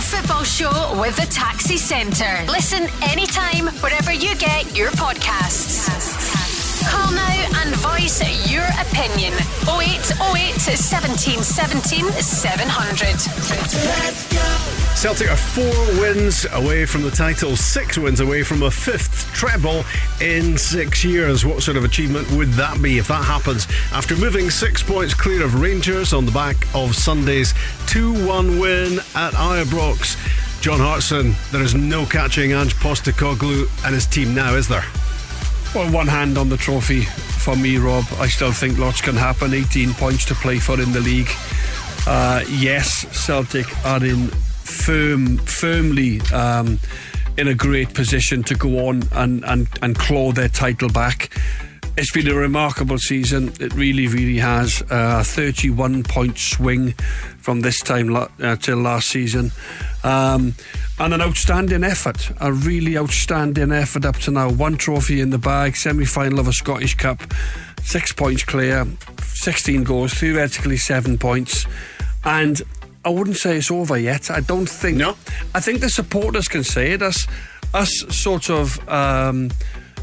Football Show with the Taxi Centre. Listen anytime, wherever you get your podcasts. Call now and voice your opinion. 0808 17 17 700. Celtic are four wins away from the title, six wins away from a fifth treble in six years. What sort of achievement would that be if that happens? After moving six points clear of Rangers on the back of Sunday's 2 1 win at Ibrox. John Hartson, there is no catching Ange Postecoglou and his team now, is there? Well, one hand on the trophy for me, Rob. I still think lots can happen. 18 points to play for in the league. Uh, yes, Celtic are in firm, firmly um, in a great position to go on and, and, and claw their title back. It's been a remarkable season. It really, really has. A 31 point swing from this time uh, till last season. Um, and an outstanding effort, a really outstanding effort up to now. One trophy in the bag, semi final of a Scottish Cup, six points clear, 16 goals, theoretically seven points. And I wouldn't say it's over yet. I don't think. No. I think the supporters can say it. Us, us sort of, um,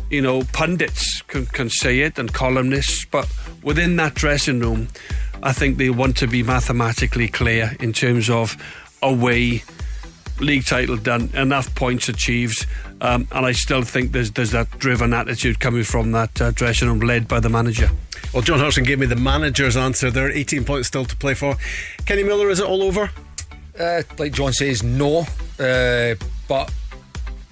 you know, pundits can, can say it and columnists, but within that dressing room, I think they want to be mathematically clear in terms of away league title done, enough points achieved, um, and I still think there's there's that driven attitude coming from that uh, dressing room led by the manager. Well, John Hartson gave me the manager's answer. There are 18 points still to play for. Kenny Miller, is it all over? Uh, like John says, no. Uh, but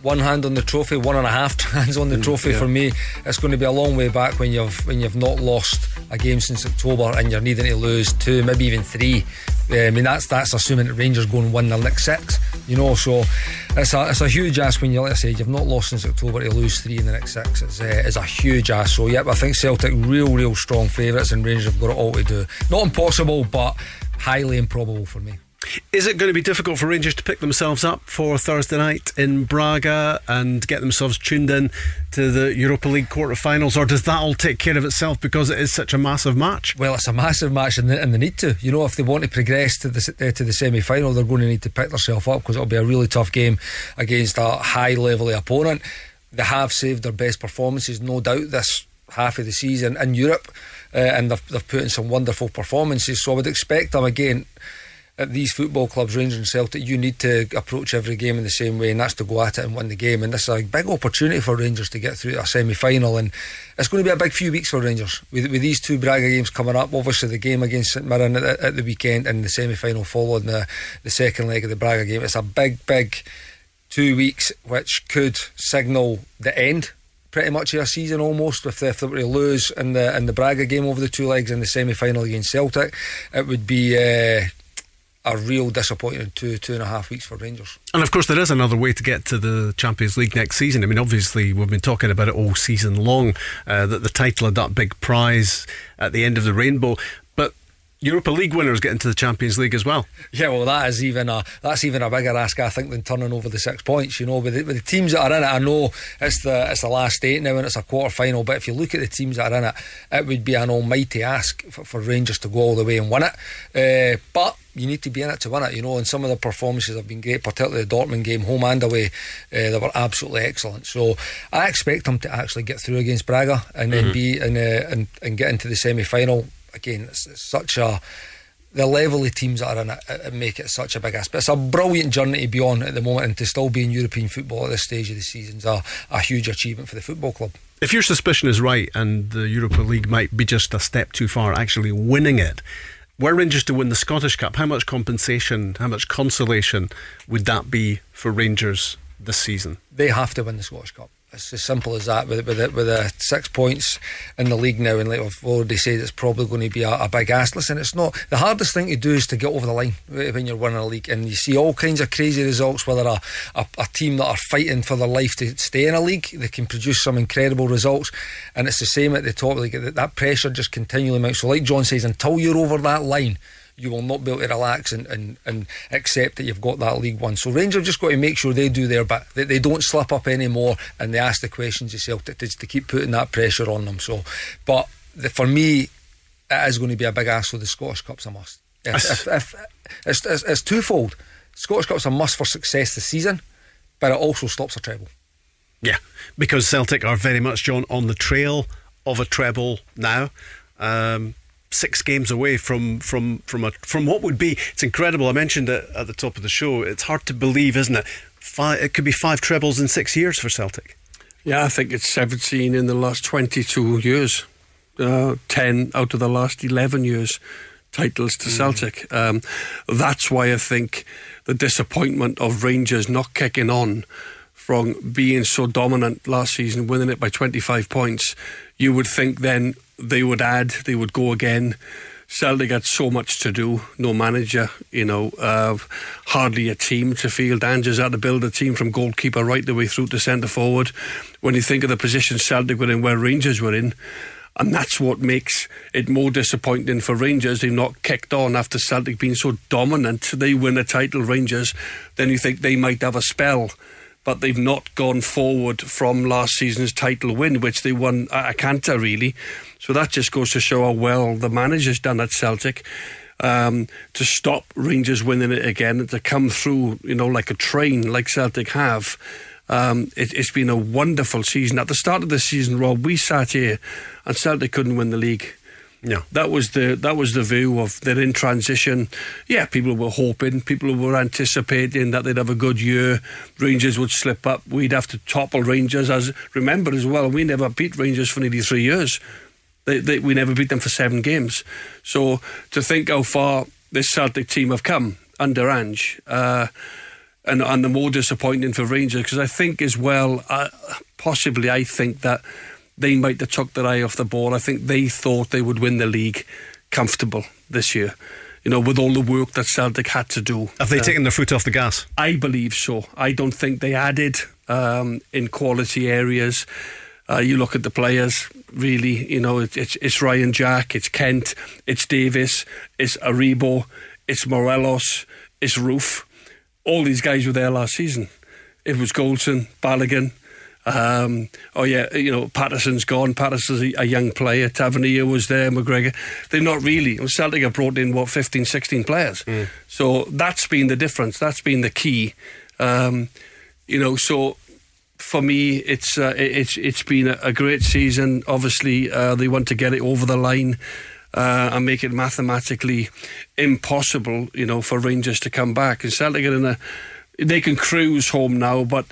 one hand on the trophy, one and a half hands on the mm, trophy yeah. for me. It's going to be a long way back when you've when you've not lost a game since October and you're needing to lose two, maybe even three. Uh, I mean that's that's assuming that Rangers go and win their next six, you know. So it's a it's a huge ask when you like I say you've not lost since October to lose three in the next six. It's, uh, it's a huge ask. So yep, I think Celtic real real strong favourites and Rangers have got it all to do. Not impossible, but highly improbable for me. Is it going to be difficult for Rangers to pick themselves up for Thursday night in Braga and get themselves tuned in to the Europa League quarter-finals, or does that all take care of itself because it is such a massive match? Well, it's a massive match, and they, and they need to. You know, if they want to progress to the uh, to the semi-final, they're going to need to pick themselves up because it'll be a really tough game against a high-level opponent. They have saved their best performances, no doubt, this half of the season in Europe, uh, and they've, they've put in some wonderful performances. So I would expect them again at these football clubs, Rangers and Celtic, you need to approach every game in the same way, and that's to go at it and win the game. And this is a big opportunity for Rangers to get through a semi final. And it's going to be a big few weeks for Rangers with, with these two Braga games coming up. Obviously, the game against St Mirren at, at, the weekend and the semi final following the, the second leg of the Braga game. It's a big, big two weeks which could signal the end pretty much of a season almost if they, if they were to lose in the in the Braga game over the two legs in the semi final against Celtic it would be uh, a real disappointing two two and a half weeks for Rangers. And of course, there is another way to get to the Champions League next season. I mean, obviously, we've been talking about it all season long uh, that the title of that big prize at the end of the rainbow. Europa League winners get into the Champions League as well. Yeah, well, that is even a that's even a bigger ask, I think, than turning over the six points. You know, with the, with the teams that are in it, I know it's the it's the last eight now and it's a quarter final. But if you look at the teams that are in it, it would be an almighty ask for, for Rangers to go all the way and win it. Uh, but you need to be in it to win it, you know. And some of the performances have been great, particularly the Dortmund game, home and away. Uh, they were absolutely excellent. So I expect them to actually get through against Braga and mm-hmm. then be in, uh, and, and get into the semi final again, it's, it's, such a the level of teams that are in it, it make it such a big ask. But It's a brilliant journey to be on at the moment, and to still be in European football at this stage of the season is a, a huge achievement for the football club. If your suspicion is right, and the Europa League might be just a step too far actually winning it, were Rangers to win the Scottish Cup, how much compensation, how much consolation would that be for Rangers this season? They have to win the Scottish Cup. It's as simple as that. With with with six points in the league now, and like I've already said, it's probably going to be a, a, big ask. Listen, it's not the hardest thing to do is to get over the line when you're winning a league, and you see all kinds of crazy results. Whether a, a, a team that are fighting for their life to stay in a league, they can produce some incredible results, and it's the same at the top. Like that pressure just continually mounts. So, like John says, until you're over that line you will not be able to relax and, and, and accept that you've got that League One. So Rangers just got to make sure they do their bit, that they don't slip up anymore and they ask the questions yourself to, to, keep putting that pressure on them. So, but the, for me, it is going to be a big ask for the Scottish Cups, I must. If, if, if, it's, it's, it's twofold. Scottish Cup's a must for success this season, but it also stops a treble. Yeah, because Celtic are very much, John, on the trail of a treble now. Um, six games away from from from a from what would be it's incredible. I mentioned it at the top of the show. It's hard to believe, isn't it? Five, it could be five trebles in six years for Celtic. Yeah, I think it's 17 in the last 22 years. Uh, 10 out of the last 11 years titles to mm. Celtic. Um, that's why I think the disappointment of Rangers not kicking on from being so dominant last season, winning it by 25 points, you would think then they would add, they would go again. Celtic had so much to do, no manager, you know, uh, hardly a team to field. Ange's had to build a team from goalkeeper right the way through to centre forward. When you think of the position Celtic were in, where Rangers were in, and that's what makes it more disappointing for Rangers. They've not kicked on after Celtic being so dominant. They win a title, Rangers, then you think they might have a spell but they've not gone forward from last season's title win, which they won at Acanta, really. So that just goes to show how well the manager's done at Celtic. Um, to stop Rangers winning it again and to come through, you know, like a train, like Celtic have. Um, it, has been a wonderful season. At the start of the season, Rob, we sat here and Celtic couldn't win the league. Yeah, that was the that was the view of they're in transition. Yeah, people were hoping, people were anticipating that they'd have a good year. Rangers would slip up. We'd have to topple Rangers. As remember as well, we never beat Rangers for nearly three years. They, they, we never beat them for seven games. So to think how far this Celtic team have come under Ange. Uh, and, and the more disappointing for Rangers because I think as well, uh, possibly I think that they might have took their eye off the ball. I think they thought they would win the league comfortable this year. You know, with all the work that Celtic had to do. Have they uh, taken their foot off the gas? I believe so. I don't think they added um, in quality areas. Uh, you look at the players, really, you know, it, it's, it's Ryan Jack, it's Kent, it's Davis, it's Aribo, it's Morelos, it's Roofe. All these guys were there last season. It was Goldson, Balogun, um, oh yeah, you know Patterson's gone. Patterson's a, a, young player. Tavernier was there. McGregor. They're not really. Celtic have brought in what 15, 16 players. Mm. So that's been the difference. That's been the key. Um, you know, so for me, it's uh, it's it's been a, great season. Obviously, uh, they want to get it over the line. Uh, and make it mathematically impossible, you know, for Rangers to come back. And Celtic are in a, they can cruise home now, but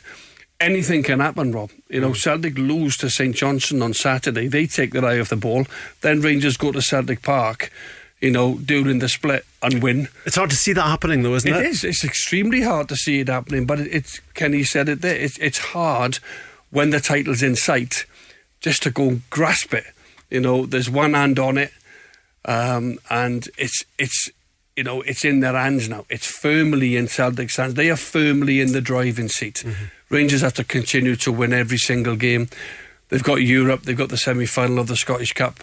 anything can happen, Rob. You know, mm. Celtic lose to St Johnstone on Saturday. They take their eye off the ball. Then Rangers go to Celtic Park, you know, during the split and win. It's hard to see that happening, though, isn't it? It is. It's extremely hard to see it happening. But it, it's Kenny said it there. It's, it's hard when the title's in sight just to go and grasp it. You know, there's one hand on it, um, and it's it's you know, it's in their hands now. It's firmly in Celtic's hands. They are firmly in the driving seat. Mm-hmm. Rangers have to continue to win every single game. They've got Europe. They've got the semi-final of the Scottish Cup.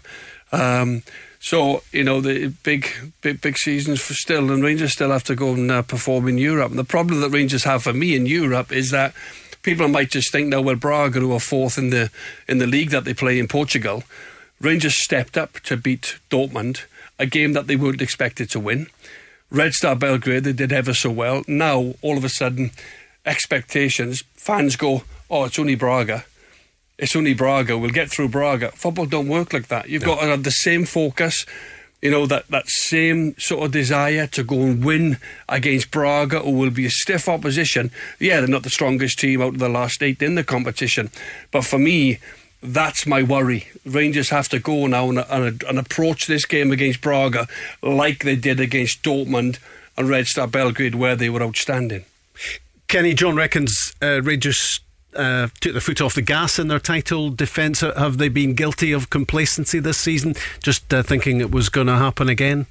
Um, so you know the big, big, big seasons for still, and Rangers still have to go and uh, perform in Europe. And the problem that Rangers have for me in Europe is that people might just think now, well, Braga, who are fourth in the in the league that they play in Portugal, Rangers stepped up to beat Dortmund, a game that they weren't expected to win. Red Star Belgrade, they did ever so well. Now, all of a sudden, expectations, fans go, oh, it's only Braga. It's only Braga. We'll get through Braga. Football don't work like that. You've no. got to have the same focus, you know, that, that same sort of desire to go and win against Braga, who will be a stiff opposition. Yeah, they're not the strongest team out of the last eight in the competition. But for me, that's my worry. Rangers have to go now and, and, and, approach this game against Braga like they did against Dortmund and Red Star Belgrade, where they were outstanding. Kenny John reckons uh, Rangers uh, took their foot off the gas in their title defence. Have they been guilty of complacency this season? Just uh, thinking it was going to happen again?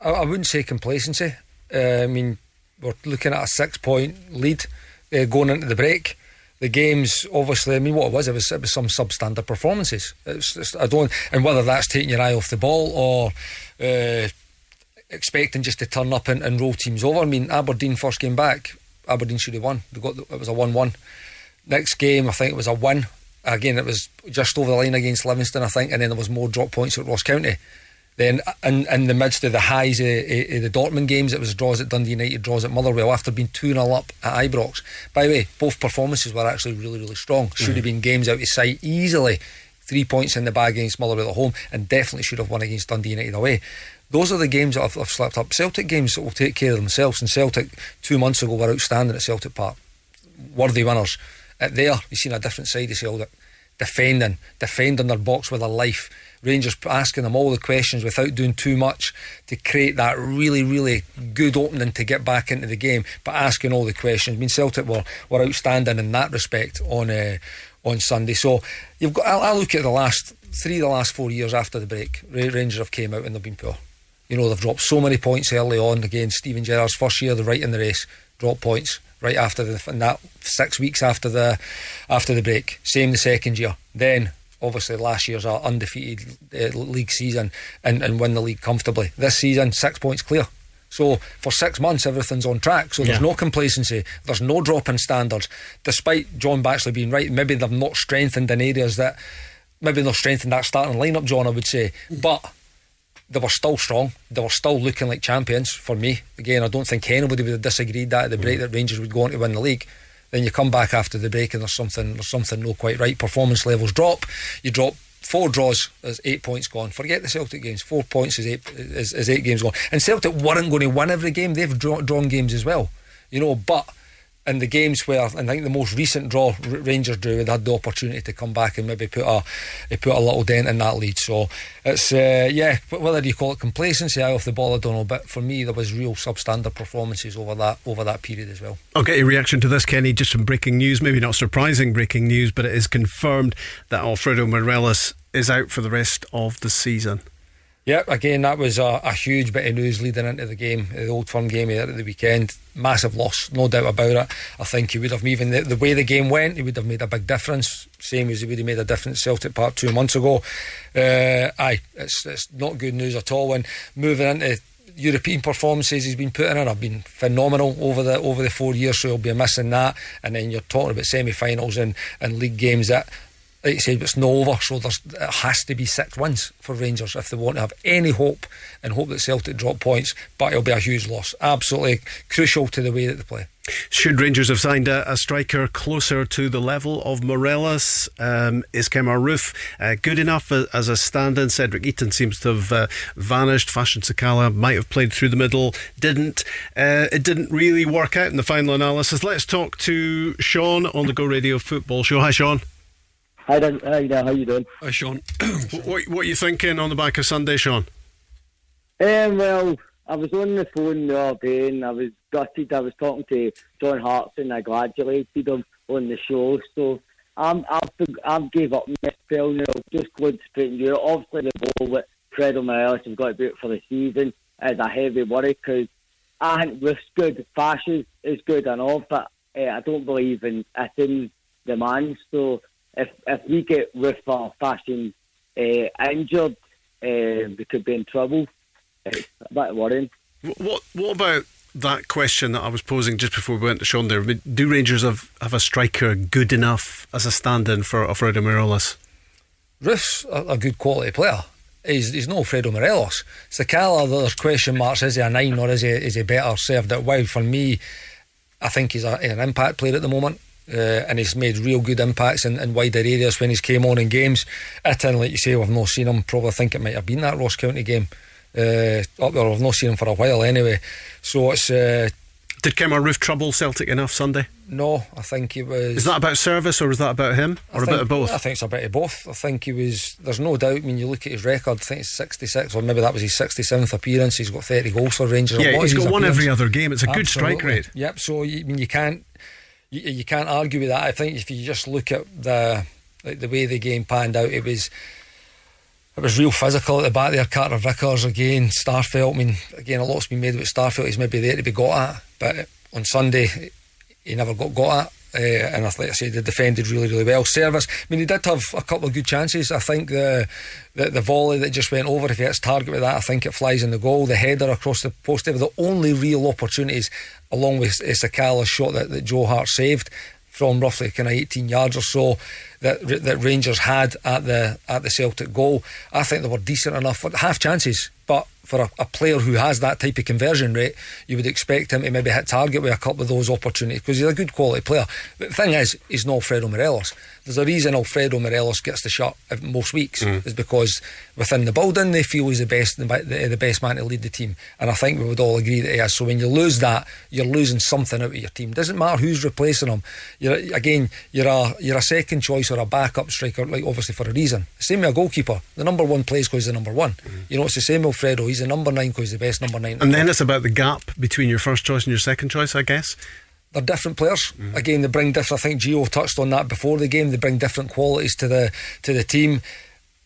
I, I, wouldn't say complacency. Uh, I mean, we're looking at a six point lead uh, going into the break the games, obviously, I mean, what it was, it was, it was some substandard performances. It's, it's, I don't, and whether that's taking your eye off the ball or uh, expecting just to turn up and, and, roll teams over. I mean, Aberdeen first game back, Aberdeen should have won. They got it was a one-one. Next game, I think it was a win. Again, it was just over the line against Livingston, I think, and then there was more drop points at Ross County. Then, in, in the midst of the highs of, of, the Dortmund games, it was draws at Dundee United, draws at Motherwell after being 2 0 up at Ibrox. By the way, both performances were actually really, really strong. Should mm. have been games out of sight easily. Three points in the bag against Motherwell at home, and definitely should have won against Dundee United away. Those are the games that I've, I've slipped up. Celtic games that will take care of themselves, and Celtic two months ago were outstanding at Celtic Park. Worthy winners. At there, you've seen a different side of Celtic. Defending, defending their box with their life Rangers asking them all the questions without doing too much to create that really, really good opening to get back into the game, but asking all the questions. I mean, Celtic were, were outstanding in that respect on uh, on Sunday. So you've got. I, look at the last three, the last four years after the break. Rangers have came out and they've been poor. You know, they've dropped so many points early on. Again, Steven Gerrard's first year, they're right in the race, drop points right after the in that six weeks after the after the break. Same the second year. Then obviously last year's undefeated uh, league season and, and win the league comfortably. This season, six points clear. So for six months, everything's on track. So there's yeah. no complacency. There's no drop in standards. Despite John Batchelor being right, maybe they've not strengthened in areas that maybe they've strengthened that starting lineup. John, I would say, but they were still strong. They were still looking like champions for me. Again, I don't think anybody would have disagreed that at the break mm. that Rangers would go on to win the league. Then you come back after the break and there's something there's something not quite right. Performance levels drop. You drop four draws as eight points gone. Forget the Celtic games. Four points is eight is, is eight games gone. And Celtic weren't going to win every game. They've drawn, drawn games as well. You know, but in the games where I think the most recent draw Rangers drew, they had the opportunity to come back and maybe put a they put a little dent in that lead. So it's uh, yeah, whether you call it complacency out of the ball, I don't know. But for me, there was real substandard performances over that over that period as well. I'll get your reaction to this, Kenny. Just some breaking news, maybe not surprising breaking news, but it is confirmed that Alfredo Morelos is out for the rest of the season. Yep, again, that was a, a, huge bit of news leading into the game, the Old Firm game here at the weekend. Massive loss, no doubt about it. I think he would have, even the, the, way the game went, he would have made a big difference. Same as he would have made a difference Celtic Park two months ago. Uh, aye, it's, it's not good news at all. When moving into European performances he's been putting in have been phenomenal over the over the four years, so he'll be missing that. And then you're talking about semi-finals and, and league games that like you said, it's not over, so there's, it has to be six wins for Rangers if they want to have any hope and hope that Celtic drop points. But it'll be a huge loss, absolutely crucial to the way that they play. Should Rangers have signed a, a striker closer to the level of Morelos? Um, is Kemar Roofe uh, good enough as a stand-in? Cedric Itten seems to have uh, vanished. Fashion Sakala might have played through the middle, didn't. Uh, it didn't really work out in the final analysis. Let's talk to Sean on the Go Radio Football Show. Hi, Sean. Hi, Dan. Hi, Dan. How you doing? Hi, Sean. what, what are you thinking on the back of Sunday, Sean? Um, well, I was on the phone the other day and I was gutted. I was talking to John Hartson. I congratulated him on the show. So I'm, I've, I've gave up my spell now. Just going straight into it. Obviously, the ball with Fred Morelos has got to be out for the season is a heavy worry because I think Roofe's good. Fashion is good and all, but uh, I don't believe in Itten's demands. So if if we get with our fashion uh, injured, uh, we could be in trouble. It's a bit worrying. What What about that question that I was posing just before we went to Sean there? Do Rangers have, have a striker good enough as a stand-in for Alfredo Morelos? Roofe's a, a good quality player. He's, he's no Alfredo Morelos. Sakala, there's question marks. Is he a nine or is he, is he better served out wide? For me, I think he's a, an impact player at the moment uh, and he's made real good impacts in, in, wider areas when he's came on in games. Itten, like you say, we've not seen him. Probably think it might have been that Ross County game uh, up there. We've not seen him for a while anyway. So it's. Uh, did Kemar Roofe trouble Celtic enough Sunday? No, I think he was. Is that about service or is that about him or I a think, bit of both? I think it's a bit of both. I think he was. There's no doubt. I mean, you look at his record. I think it's 66, or maybe that was his 67th appearance. He's got 30 goals for Rangers. Yeah, he's got one every other game. It's a Absolutely. good strike rate. Yep. So I mean, you can't you, you can't argue with that. I think if you just look at the like the way the game panned out, it was it was real physical at the back there. Carter Vickers again, Starfelt. I mean, again, a lot's been made about Starfelt. He's maybe there to be got at, but on Sunday he never got got at. Uh, and like I said, they defended really, really well. Service, I mean, he did have a couple of good chances. I think the, the the volley that just went over, if he hits target with that, I think it flies in the goal. The header across the post, they were the only real opportunities, along with Sakala's shot that, that Joe Hart saved from roughly kind of 18 yards or so that that Rangers had at the at the Celtic goal. I think they were decent enough, for the half chances, but for a, a, player who has that type of conversion rate, you would expect him to maybe hit target with a couple of those opportunities because he's a good quality player. But the thing is, he's not Alfredo Morelos. There's a reason Alfredo Morelos gets the shot most weeks mm. is because within the building they feel he's the best the, the, best man to lead the team, and I think we would all agree that he is. So when you lose that, you're losing something out of your team. Doesn't matter who's replacing him. You're again, you're a you're a second choice or a backup striker, like obviously for a reason. Same with a goalkeeper. The number one plays because he's the number one. Mm. You know, it's the same Alfredo. He's the number nine because he's the best number nine. And then it's about the gap between your first choice and your second choice, I guess they're different players. Mm. Again, they bring different. I think Gio touched on that before the game. They bring different qualities to the to the team.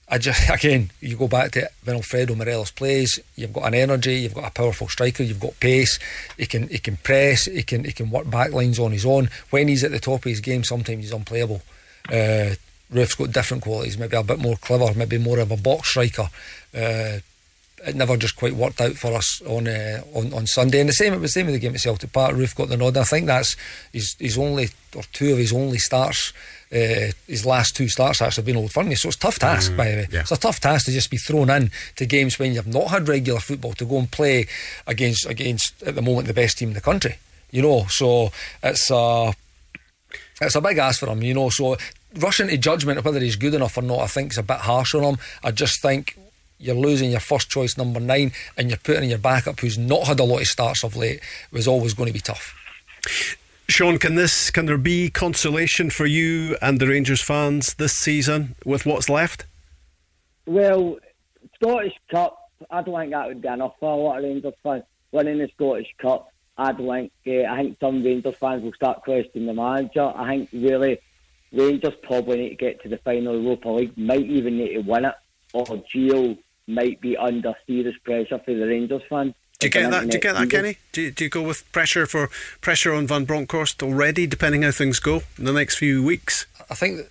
I just again, you go back to when Alfredo Morelos plays. You've got an energy. You've got a powerful striker. You've got pace. He can he can press. He can he can work back lines on his own. When he's at the top of his game, sometimes he's unplayable. Uh, Roofe's got different qualities. Maybe a bit more clever. Maybe more of a box striker. Uh, it never just quite worked out for us on uh, on, on Sunday. And the same it was the same with the game at Celtic Park. Roofe got the nod. I think that's his his only or two of his only starts. Uh, his last two starts actually been Old Firmly, so it's a tough task. Mm, by the way, yeah. it's a tough task to just be thrown in to games when you've not had regular football to go and play against against at the moment the best team in the country. You know, so it's a it's a big ask for him. You know, so rushing to judgment of whether he's good enough or not, I think is a bit harsh on him. I just think you're losing your first choice number nine and you're putting in your backup who's not had a lot of starts of late was always going to be tough. Sean, can this can there be consolation for you and the Rangers fans this season with what's left? Well, Scottish Cup, I don't think that would be enough for a lot of Rangers fans. Winning the Scottish Cup, I don't think. Uh, I think some Rangers fans will start questioning the manager. I think really Rangers probably need to get to the final Europa League. Might even need to win it, or Gio might be under serious pressure for the Rangers fan. Do you get that? Do you get that, Kenny? Do you, do you go with pressure for pressure on Van Bronckhorst already, depending how things go in the next few weeks? I think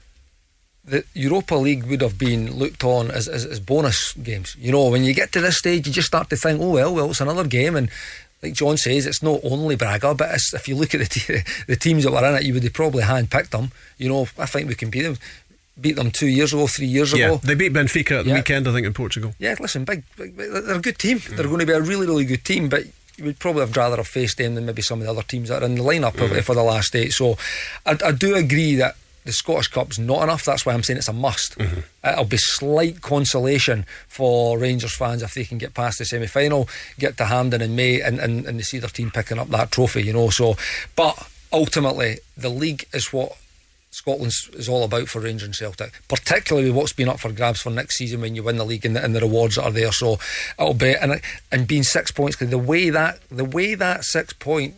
the Europa League would have been looked on as, as, as, bonus games. You know, when you get to this stage, you just start to think, oh well, well, it's another game, and like John says, it's not only Braga, but if you look at the, te- the teams that were in it, you would have probably handpicked them. You know, I think we can beat them beat them two years ago, three years yeah, ago. They beat Benfica at the yeah. weekend, I think, in Portugal. Yeah, listen, big, big, they're a good team. Mm. They're going to be a really, really good team, but you would probably have rather have faced them than maybe some of the other teams that are in the lineup mm. for the last eight. So I, I, do agree that the Scottish Cup's not enough. That's why I'm saying it's a must. Mm-hmm. It'll be slight consolation for Rangers fans if they can get past the semi final, get to Hampden in May, and, and, and they see their team picking up that trophy, you know. So, but ultimately, the league is what Scotland is all about for Rangers and Celtic, particularly what's been up for grabs for next season when you win the league and the, and the rewards that are there. So it'll be and and being six points the way that the way that six point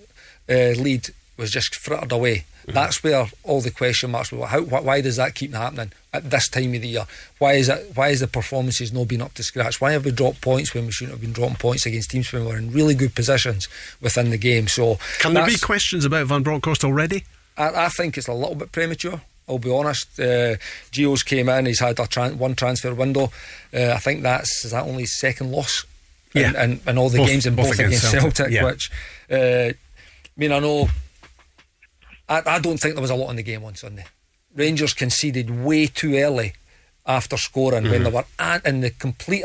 uh, lead was just frittered away. Mm-hmm. That's where all the question marks were. How, why does that keep happening at this time of the year? Why is it? Why is the performances not been up to scratch? Why have we dropped points when we shouldn't have been dropping points against teams when we're in really good positions within the game? So can there be questions about Van Bronckhorst already? I, I think it's a little bit premature. I'll be honest. Uh, Gio's came in. He's had a tran- one transfer window. Uh, I think that's is that only his second loss. Yeah. In, in, in all the both, games in both, both against, against, Celtic. yeah. Which, uh, I mean, I know. I, I don't think there was a lot in the game on Sunday. Rangers conceded way too early after scoring mm-hmm. when they were at, in the complete.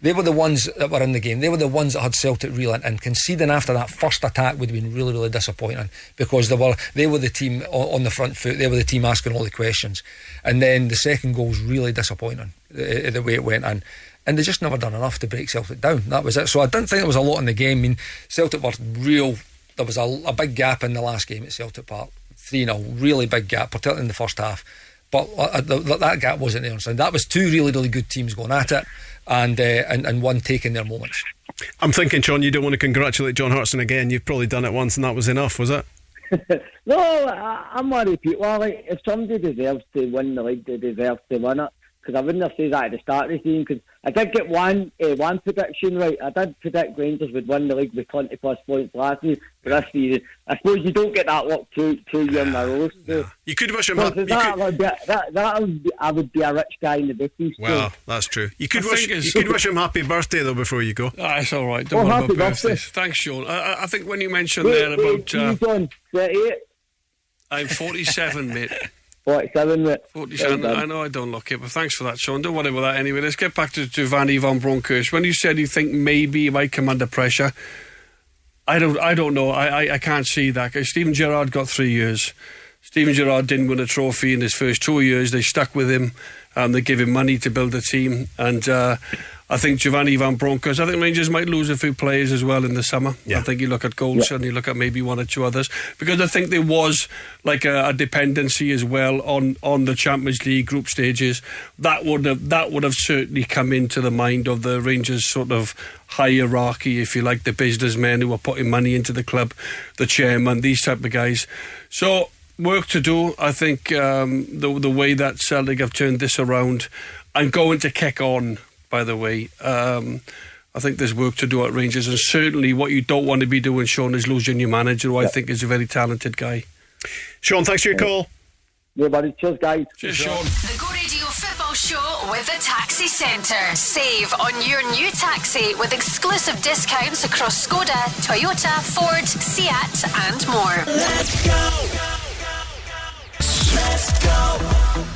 They were the ones that were in the game. They were the ones that had Celtic reeling and conceding after that first attack would have been really, really disappointing because they were they were the team on, the front foot. They were the team asking all the questions, and then the second goal was really disappointing the, the way it went in. And they just never done enough to break Celtic down. That was it. So I didn't think there was a lot in the game. I mean, Celtic were real. There was a, a big gap in the last game at Celtic Park. 3 0, really big gap, particularly in the first half. But uh, that gap wasn't there. So that was two really, really good teams going at it, and uh, and, and one taking their moments. I'm thinking, Sean, you don't want to congratulate John Hartson again. You've probably done it once, and that was enough, was it? no, I, I'm going to repeat. Well, like, if somebody deserves to win the league, they deserve to win it because I wouldn't have said that at the start of the season because I did get one uh, one prediction right. I did predict Rangers would win the league with 20 plus points last year, but this season, I suppose you don't get that luck two two years in a row. So. You could wish him happy. That, could... that, that, would be, I would be a rich guy in the bookies. Well, so. that's true. You could wish you could wish him happy birthday though before you go. Ah, it's all right. Don't oh, worry about birthdays. Thanks, Sean. I, I, think when you mentioned wait, there about wait, uh, 38. I'm 47, mate. 47, mate. 47. Well I know I don't look it, but thanks for that, Sean. Don't worry about that anyway. Let's get back to Giovanni Van Bronckhorst. When you said you think maybe he might come under pressure, I don't. I don't know. I. I, I can't see that. Steven Gerrard got three years. Steven Gerrard didn't win a trophy in his first two years. They stuck with him. Um, they gave him money to build a team, and uh, I think Giovanni Van Bronckhorst. I think Rangers might lose a few players as well in the summer. Yeah. I think you look at Goldson, you look at maybe one or two others, because I think there was like a, a dependency as well on on the Champions League group stages. That would have that would have certainly come into the mind of the Rangers sort of hierarchy, if you like, the businessmen who are putting money into the club, the chairman, these type of guys. So work to do. I think um, the the way that Celtic have turned this around and going to kick on. By the way, um, I think there's work to do at Rangers, and certainly what you don't want to be doing, Sean, is losing your manager, who I think is a very talented guy. Sean, thanks for your call. Yeah, buddy. Cheers, guys. Cheers, Sean. The Go Radio Football Show with the Taxi Centre. Save on your new taxi with exclusive discounts across Skoda, Toyota, Ford, Seat, and more. It's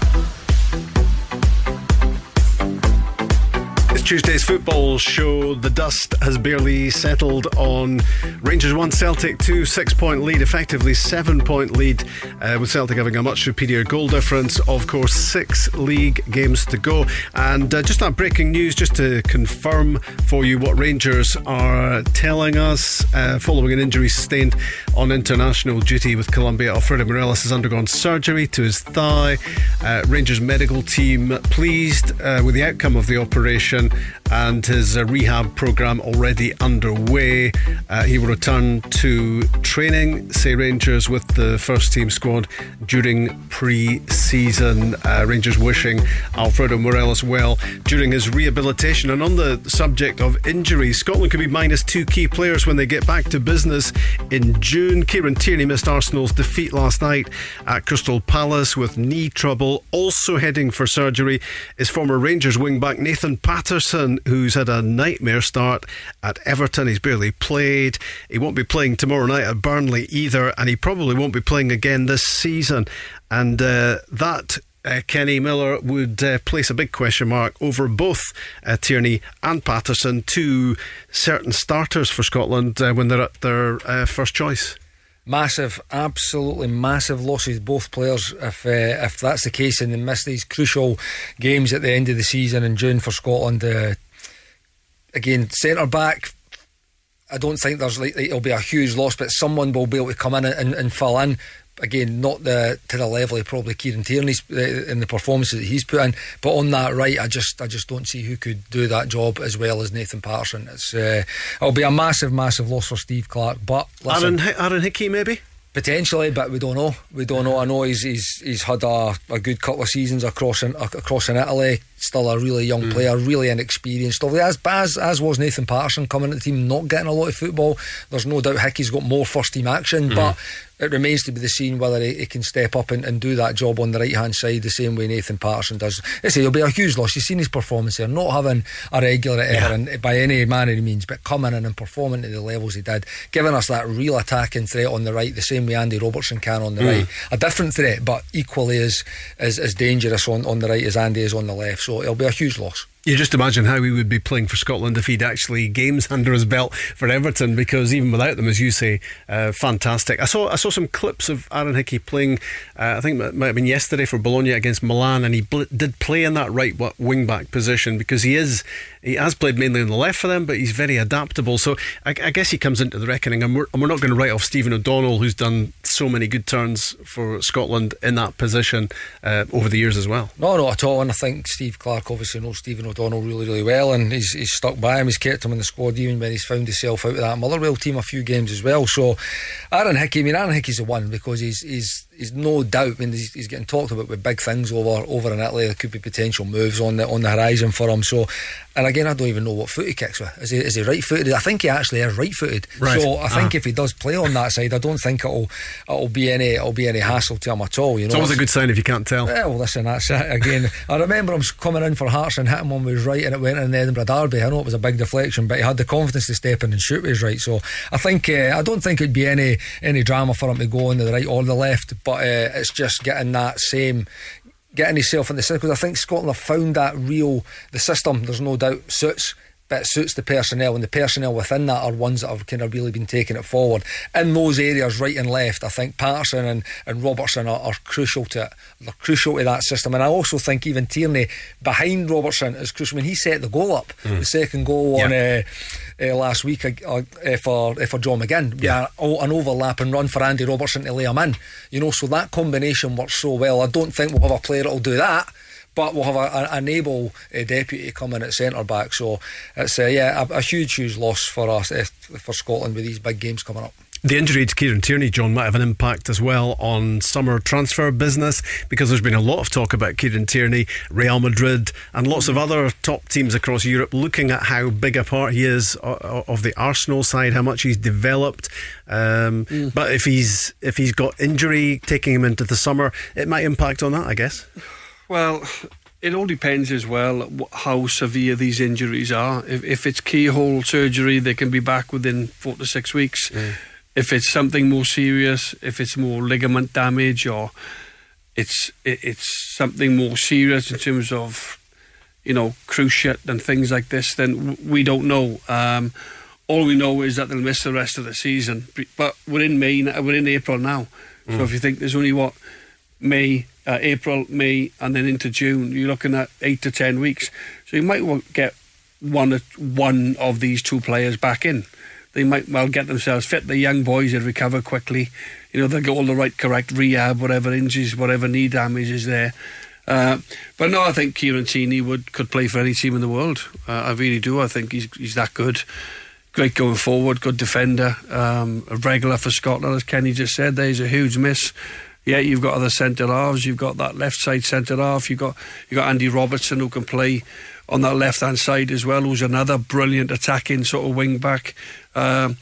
Tuesday's football show. The dust has barely settled on Rangers 1, Celtic 2, six point lead, effectively seven point lead, uh, with Celtic having a much superior goal difference. Of course, six league games to go. And uh, just that breaking news, just to confirm for you what Rangers are telling us uh, following an injury sustained on international duty with Colombia. Alfredo Morelos has undergone surgery to his thigh. Uh, Rangers medical team pleased uh, with the outcome of the operation and his uh, rehab program already underway. Uh, he will return to training, say Rangers, with the first team squad during pre season. Uh, Rangers wishing Alfredo Morelos well during his rehabilitation. And on the subject of injuries, Scotland could be minus two key players when they get back to business in June. Kieran Tierney missed Arsenal's defeat last night at Crystal Palace with knee trouble. Also heading for surgery is former Rangers wing-back Nathan Patterson, who's had a nightmare start at Everton. He's barely played. He won't be playing tomorrow night at Burnley either, and he probably won't be playing again this season. And uh, that uh, Kenny Miller would uh, place a big question mark over both uh, Tierney and Patterson, two certain starters for Scotland uh, when they're at their uh, first choice. Massive, absolutely massive losses. Both players, if uh, if that's the case, and they miss these crucial games at the end of the season in June for Scotland. Uh, again, centre back. I don't think there's like it'll be a huge loss, but someone will be able to come in and, and fill in. Again, not the to the level of probably Kieran Tierney's uh, in the performances that he's put in, but on that right, I just I just don't see who could do that job as well as Nathan Patterson. It's uh, it'll be a massive, massive loss for Steve Clarke. But listen, Aaron, Aaron Hickey, maybe? Potentially, but we don't know. We don't know. I know he's he's, he's had a, a good couple of seasons across in across in Italy. Still a really young Mm. player, really inexperienced. As, as as was Nathan Patterson coming to the team, not getting a lot of football. There's no doubt Hickey's got more first team action, Mm. but it remains to be the seen whether he, he can step up and, and do that job on the right hand side the same way Nathan Patterson does. I say he'll be a huge loss. You've seen his performance there, not having a regular at Everton by any manner of means, but coming in and performing to the levels he did, giving us that real attacking threat on the right, the same way Andy Robertson can on the right. A different threat, but equally as, as, as dangerous on, on the right as Andy is on the left. So it'll be a huge loss. You just imagine how he would be playing for Scotland if he'd actually games under his belt for Everton, because even without them, as you say, uh, fantastic. I saw I saw some clips of Aaron Hickey playing. Uh, I think it might have been yesterday for Bologna against Milan, and he bl- did play in that right wing back position because he is he has played mainly on the left for them, but he's very adaptable. So I, I guess he comes into the reckoning, and we're, and we're not going to write off Stephen O'Donnell, who's done so many good turns for Scotland in that position uh, over the years as well. No, not at all. And I think Steve Clarke obviously knows Stephen O'Donnell really, really well, and he's, he's stuck by him. He's kept him in the squad even when he's found himself out of that Motherwell team a few games as well. So Aaron Hickey, I mean, Aaron Hickey's the one because he's he's he's no doubt. I mean, he's, he's getting talked about with big things over over in Italy. There could be potential moves on the on the horizon for him. So And again, I don't even know what foot he kicks with. Is he, is he right footed? I think he actually is right footed. Right. So I think Ah. if he does play on that side, I don't think it'll it'll be any it'll be any hassle to him at all. You know, It's always a good sign if you can't tell. Yeah, well, listen, that's it again. I remember him coming in for Hearts and hitting one with his right, and it went in the Edinburgh Derby. I know it was a big deflection, but he had the confidence to step in and shoot with his right. So I think uh, I don't think it'd be any any drama for him to go on the right or the left, but uh, it's just getting that same. Getting himself in the system because I think Scotland have found that real the system. There's no doubt suits but it suits the personnel, and the personnel within that are ones that have kind of really been taking it forward in those areas, right and left. I think Patterson and, and Robertson are, are crucial to it. They're crucial to that system, and I also think even Tierney behind Robertson is crucial. I mean, he set the goal up, the second goal on uh, uh, last week uh, uh, for uh, for John McGinn. Yeah, an overlapping run for Andy Robertson to lay him in. You know, so that combination works so well. I don't think we'll have a player that'll do that but we'll have a, a, an able uh, deputy coming at centre back. So it's uh, yeah a, a huge, huge loss for us uh, for Scotland with these big games coming up. The injury to Kieran Tierney, John, might have an impact as well on summer transfer business because there's been a lot of talk about Kieran Tierney, Real Madrid, and lots of other top teams across Europe looking at how big a part he is of the Arsenal side, how much he's developed. Um, But if he's if he's got injury taking him into the summer, it might impact on that, I guess. Well, it all depends as well how severe these injuries are. If, if it's keyhole surgery, they can be back within four to six weeks. If it's something more serious, if it's more ligament damage or it's it, it's something more serious in terms of you know cruciate and things like this, then we don't know. Um, all we know is that they'll miss the rest of the season. But we're in May, we're in April now. So if you think there's only what May, uh, April, May, and then into June, you're looking at eight to ten weeks. So you might well get one of- one of these two players back in. They might well get themselves fit. The young boys will recover quickly. You know they'll get all the right, correct rehab, whatever injuries, whatever knee damage is there. Uh, but no, I think Kieran Tierney would could play for any team in the world. Uh, I really do. I think he's he's that good. Great going forward, good defender, um, a regular for Scotland, as Kenny just said. There's a huge miss. Yeah, you've got other centre halves. You've got that left side centre half. You've got you got Andy Robertson who can play on that left hand side as well, who's another brilliant attacking sort of wing back. Um,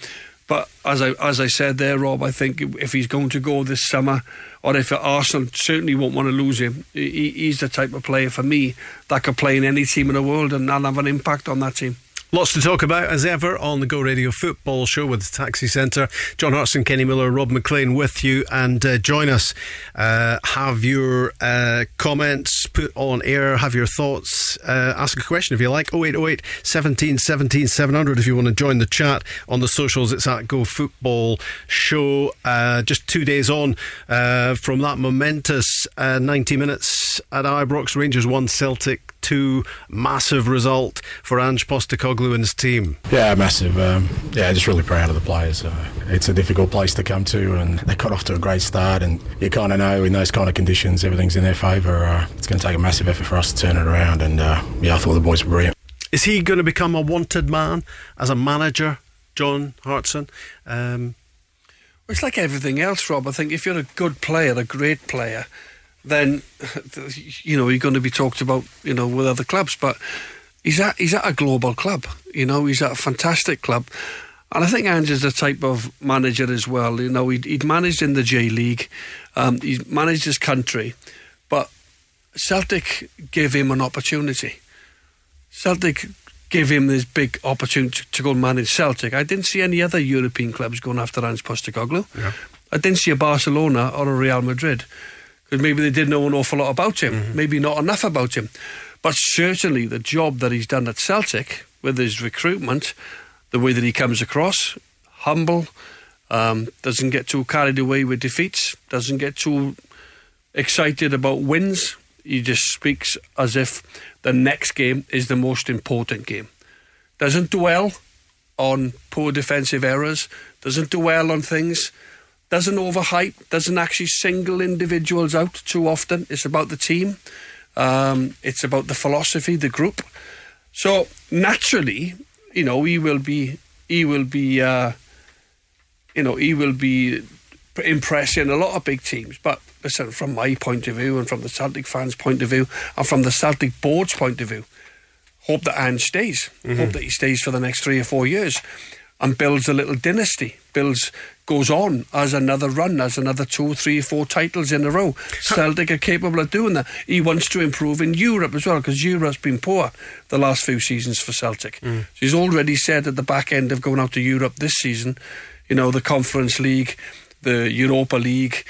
but as I as I said there, Rob, I think if he's going to go this summer, or if Arsenal certainly won't want to lose him, he, he's the type of player for me that could play in any team in the world and have an impact on that team. Lots to talk about as ever on the Go Radio Football Show with the Taxi Centre. John Hartson, Kenny Miller, Rob MacLean with you, and uh, join us. Uh, have your uh, comments put on air. Have your thoughts. Uh, ask a question if you like. 0808 17 17 700 if you want to join the chat on the socials. It's at Go Football Show. Uh, just two days on uh, from that momentous uh, 90 minutes at Ibrox. Rangers won Celtic two. Massive result for Ange Postecoglou and his team. Yeah, massive. Um, yeah, just really proud of the players. Uh, it's a difficult place to come to, and they got off to a great start. And you kind of know in those kind of conditions, everything's in their favour. Uh, it's going to take a massive effort for us to turn it around. And uh, yeah, I thought the boys were brilliant. Is he going to become a wanted man as a manager, John Hartson? Um, It's like everything else, Rob. I think if you're a good player, a great player, then you know you're going to be talked about, you know, with other clubs. But he's at he's at a global club. You know, he's at a fantastic club, and I think Ange is the type of manager as well. You know, he'd, he'd managed in the J League, um, he's managed his country, but Celtic gave him an opportunity. Celtic gave him this big opportunity to go and manage Celtic. I didn't see any other European clubs going after Ange Postecoglou. I didn't see a Barcelona or a Real Madrid because maybe they didn't know an awful lot about him, maybe not enough about him. But certainly the job that he's done at Celtic with his recruitment, the way that he comes across, humble, um, doesn't get too carried away with defeats, doesn't get too excited about wins. He just speaks as if the next game is the most important game. Doesn't dwell on poor defensive errors, doesn't dwell on things, doesn't overhype, doesn't actually single individuals out too often. It's about the team, um, it's about the philosophy, the group. So naturally, you know, he will be, he will be, uh, you know, he will be impressing a lot of big teams. But listen, from my point of view and from the Celtic fans' point of view and from the Celtic board's point of view, hope that Ange stays. Hope that he stays for the next three or four years and builds a little dynasty. Builds goes on as another run, as another two, three, four titles in a row. Celtic are capable of doing that. He wants to improve in Europe as well because Europe's been poor the last few seasons for Celtic. Mm. So he's already said at the back end of going out to Europe this season, you know, the Conference League, the Europa League,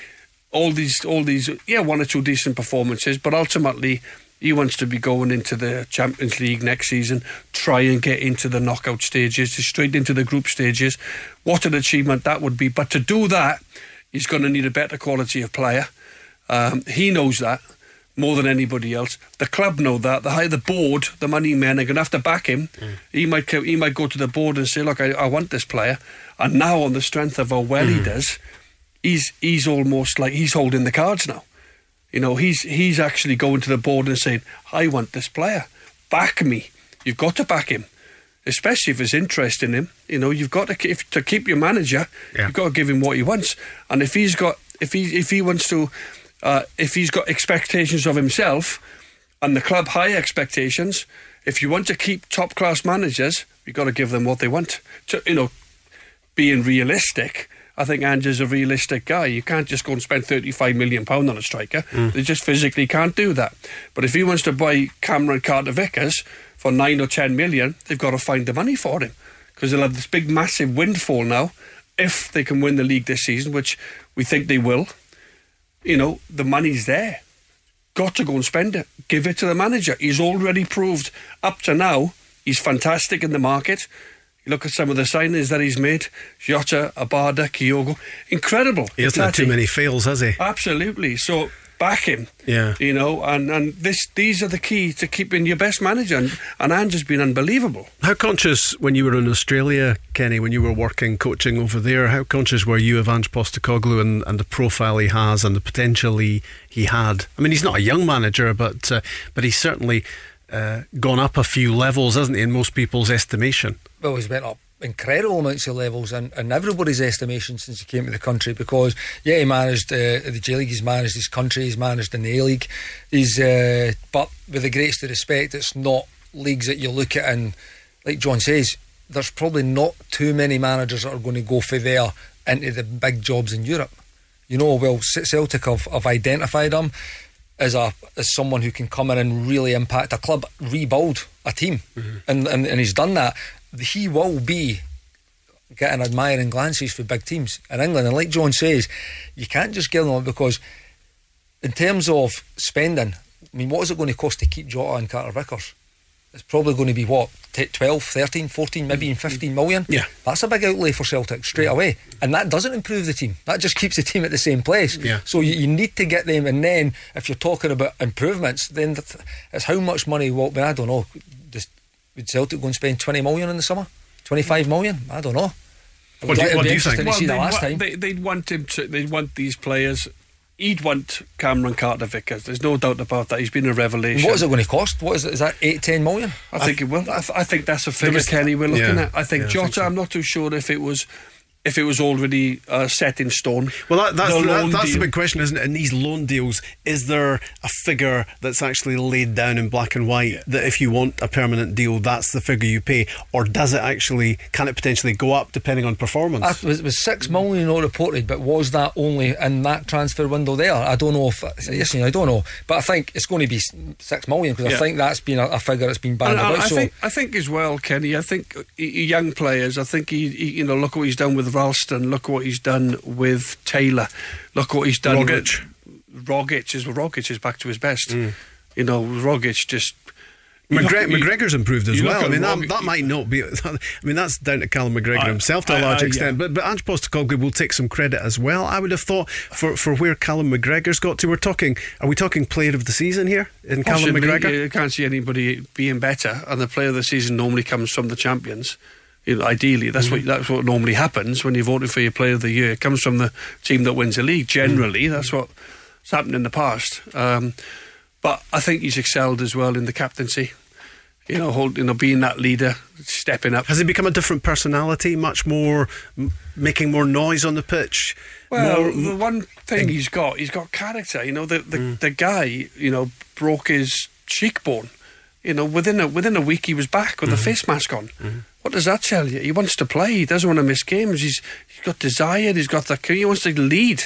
all these, all these, yeah, one or two decent performances, but ultimately he wants to be going into the Champions League next season, try and get into the knockout stages, straight into the group stages. What an achievement that would be. But to do that, he's going to need a better quality of player. Um, he knows that more than anybody else. The club know that. The the board, the money men are going to have to back him. He might he might go to the board and say, "Look, I, I want this player." And now, on the strength of how well he does, he's he's almost like he's holding the cards now. You know, he's he's actually going to the board and saying, "I want this player. Back me. You've got to back him." Especially if there's interest in him, you know you've got to if, to keep your manager. Yeah. You've got to give him what he wants, and if he's got if he if he wants to, uh, if he's got expectations of himself, and the club high expectations, if you want to keep top class managers, you've got to give them what they want. To, you know, being realistic, I think Ange's a realistic guy. You can't just go and spend thirty-five million pound on a striker. Mm. They just physically can't do that. But if he wants to buy Cameron Carter Vickers for nine or ten million, they've got to find the money for him because they'll have this big, massive windfall now if they can win the league this season, which we think they will. You know, the money's there. Got to go and spend it. Give it to the manager. He's already proved up to now he's fantastic in the market. Look at some of the signings that he's made Jota, Abada, Kyogo. Incredible. He hasn't had too many fails, has he? Absolutely. So back him. Yeah. You know, and, and this these are the key to keeping your best manager. And, and Ange has been unbelievable. How conscious when you were in Australia, Kenny, when you were working coaching over there, how conscious were you of Ange Postecoglou and, and the profile he has and the potential he, he had? I mean, he's not a young manager, but uh, but he's certainly uh, gone up a few levels, hasn't he, in most people's estimation? Well, he's went up incredible amounts of levels in, in everybody's estimation since he came to the country because yeah he managed uh, the J League he's managed his country he's managed in the A League. He's uh, but with the greatest of respect it's not leagues that you look at and like John says there's probably not too many managers that are going to go for there into the big jobs in Europe. You know well Celtic have, have identified him as a as someone who can come in and really impact a club, rebuild a team, and, and and he's done that. He will be getting admiring glances for big teams in England, and like John says, you can't just give them up because in terms of spending, I mean, what is it going to cost to keep Jota and Carter Vickers? It's probably going to be what, t- 12, 13, 14, maybe even 15 million? Yeah. That's a big outlay for Celtic straight away. And that doesn't improve the team. That just keeps the team at the same place. Yeah. So you, you need to get them. And then if you're talking about improvements, then th- it's how much money mean, I don't know. Does, would Celtic go and spend 20 million in the summer? 25 million? I don't know. What do you- what do you think? interesting to see the they'd, last wa- They, they'd want him to. They'd want these players. He'd want Cameron Carter Vickers. There's no doubt about that. He's been a revelation. What is it going to cost? What is it? Is that 8, 10 million? I think it will. I, th- I think that's a figure, Kenny, we're looking Yeah. at. I think Yeah, I Jota, think so. I'm not too sure if it was if it was already uh, set in stone. Well, that, that's, The the, that, loan that's the big question, isn't it? In these loan deals, is there a figure that's actually laid down in black and white that if you want a permanent deal, that's the figure you pay? Or does it actually, can it potentially go up depending on performance? It was, was six million not reported, but was that only in that transfer window there? I don't know if yes, I don't know, but I think it's going to be six million because Yeah. I think that's been a, a figure that's been And bandied I, about. I so think I think as well, Kenny. I think uh, young players. I think he, he, you know, look what he's done with Ralston. Look what he's done with Taylor. Look what he's done. Rogic. With, Rogic is Rogic is back to his best. Mm. You know, Rogic just. you McGre- look- McGregor's improved as well. I mean, that, that might not be. I mean, that's down to Callum McGregor I- himself to a I- large I- extent. yeah. But but Ange Postecoglou will take some credit as well. I would have thought for, for where Callum McGregor's got to. We're talking. Are we talking Player of the Season here in Callum McGregor? You uh, can't see anybody being better, and the player of the season normally comes from the champions. Ideally, that's what that's what normally happens when you're voting for your player of the year. It comes from the team that wins the league. Generally, that's what's happened in the past. Um, but I think he's excelled as well in the captaincy. You know, hold, you know, being that leader, stepping up. Has he become a different personality? Much more m- making more noise on the pitch. Well, more, the one thing he's got, he's got character. You know, the the, Mm. the guy, you know, broke his cheekbone You know, within a within a week he was back with mm-hmm. a face mask on. Mm-hmm. What does that tell you? He wants to play. He doesn't want to miss games. He's he's got desire. He's got the. He wants to lead.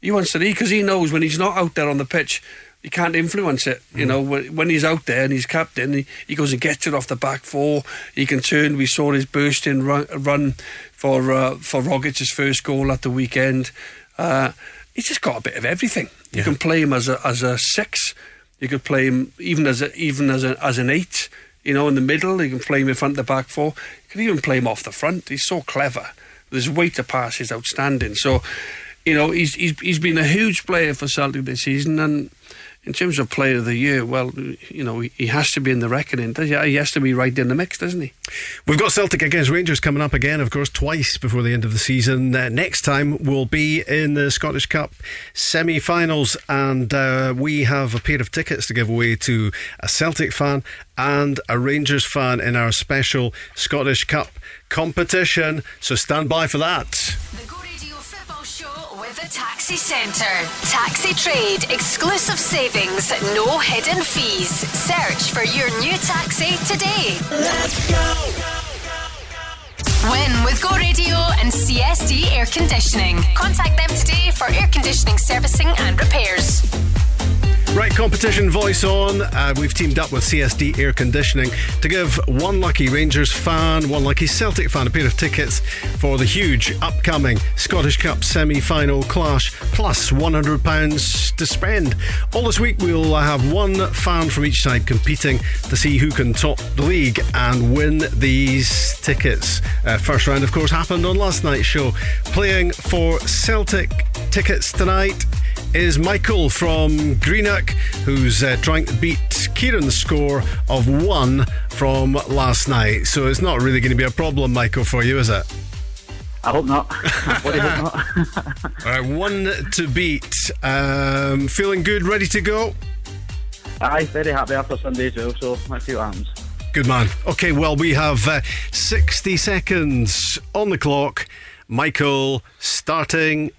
He wants to lead because he knows when he's not out there on the pitch, he can't influence it. You mm. know, when he's out there and he's captain, he, he goes and gets it off the back four. He can turn. We saw his bursting run, run for uh, for Rogic's first goal at the weekend. Uh, he's just got a bit of everything. You can play him as a as a six. You could play him even as a, even as a, as an eight. You know, in the middle, you can play him in front of the back four. You can even play him off the front. He's so clever. His weight to pass is outstanding. So, you know, he's he's he's been a huge player for Celtic this season, and in terms of player of the year, well, you know, he has to be in the reckoning. Does he He has to be right in the mix, doesn't he? We've got Celtic against Rangers coming up again, of course, twice before the end of the season. Uh, next time we'll be in the Scottish Cup semi finals, and uh, we have a pair of tickets to give away to a Celtic fan and a Rangers fan in our special Scottish Cup competition. So stand by for that. Taxi Centre. Taxi trade, exclusive savings, no hidden fees. Search for your new taxi today. Let's go. Win with Go Radio and CSD Air Conditioning. Contact them today for air conditioning servicing and repairs. Right, competition voice on. Uh, we've teamed up with CSD Air Conditioning to give one lucky Rangers fan, one lucky Celtic fan, a pair of tickets for the huge upcoming Scottish Cup semi final clash, plus £100 to spend. All this week, we'll have one fan from each side competing to see who can top the league and win these tickets. Uh, first round, of course, happened on last night's show. Playing for Celtic tickets tonight is Michael from Greenock, who's uh, trying to beat Kieran's score of one from last night. So it's not really going to be a problem, Michael, for you, is it? I hope not. I hope not. All right, one to beat. Um, feeling good, ready to go? Aye, very happy after Sunday well, so let's see what happens. Good man. Okay, well, we have uh, 60 seconds on the clock. Michael, starting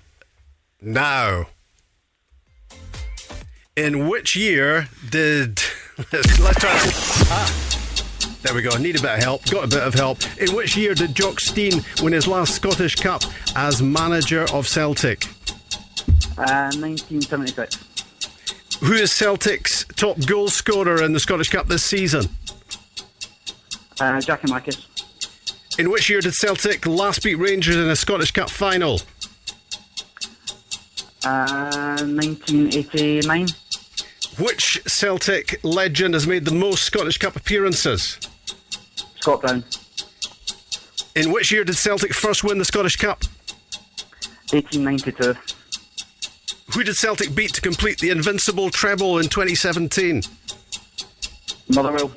now. In which year did. Let's, let's try Ah. There we go. Need a bit of help. Got a bit of help. In which year did Jock Stein win his last Scottish Cup as manager of Celtic? Uh, 1976. Who is Celtic's top goal scorer in the Scottish Cup this season? Uh, Giakoumakis. In which year did Celtic last beat Rangers in a Scottish Cup final? Uh, 1989. Which Celtic legend has made the most Scottish Cup appearances? Scott Brown. In which year did Celtic first win the Scottish Cup? 1892. Who did Celtic beat to complete the invincible treble in 2017? Motherwell.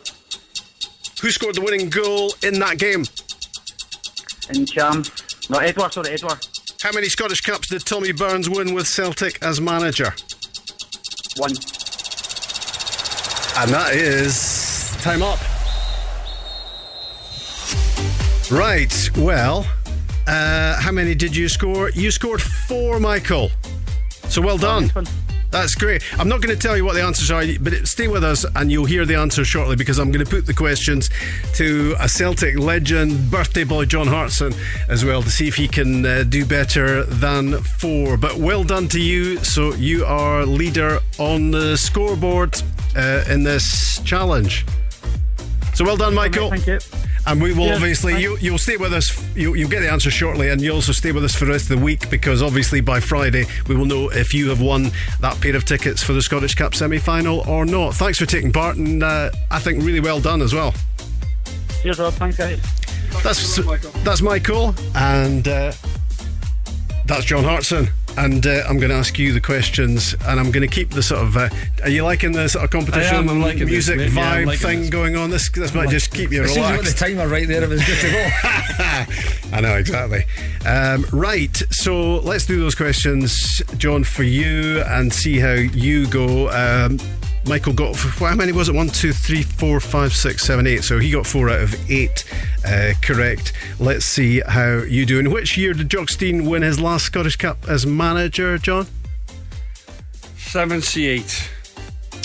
Who scored the winning goal in that game? In Cham. No, Edward, sorry, Edward. How many Scottish Cups did Tommy Burns win with Celtic as manager? One. And that is time up. Right, well, uh, how many did you score? You scored four, Michael. So well done. That's great. I'm not going to tell you what the answers are, but stay with us and you'll hear the answers shortly because I'm going to put the questions to a Celtic legend, birthday boy John Hartson, as well to see if he can uh, do better than four. But well done to you. So you are leader on the scoreboard uh, in this challenge. So well done, Michael. Thank you. And we will obviously, you, you'll stay with us, you, you'll get the answer shortly, and you'll also stay with us for the rest of the week because obviously by Friday we will know if you have won that pair of tickets for the Scottish Cup semi final or not. Thanks for taking part, and uh, I think really well done as well. Cheers, Rob. Thanks, guys. That's, that's Michael, and uh, that's John Hartson and uh, I'm going to ask you the questions, and I'm going to keep the sort of. Uh, are you liking the sort of competition, I am, I'm liking music this, vibe yeah, thing this. going on? This this might just keep you relaxed. soon as you the timer right there, it was good to go. I know exactly. Um, right, so let's do those questions, John, for you, and see how you go. Um, Michael got how many was it? One, two, three, four, five, six, seven, eight. So he got four out of eight uh, correct. Let's see how you do. In which year did Jock Stein win his last Scottish Cup as manager, John? 78.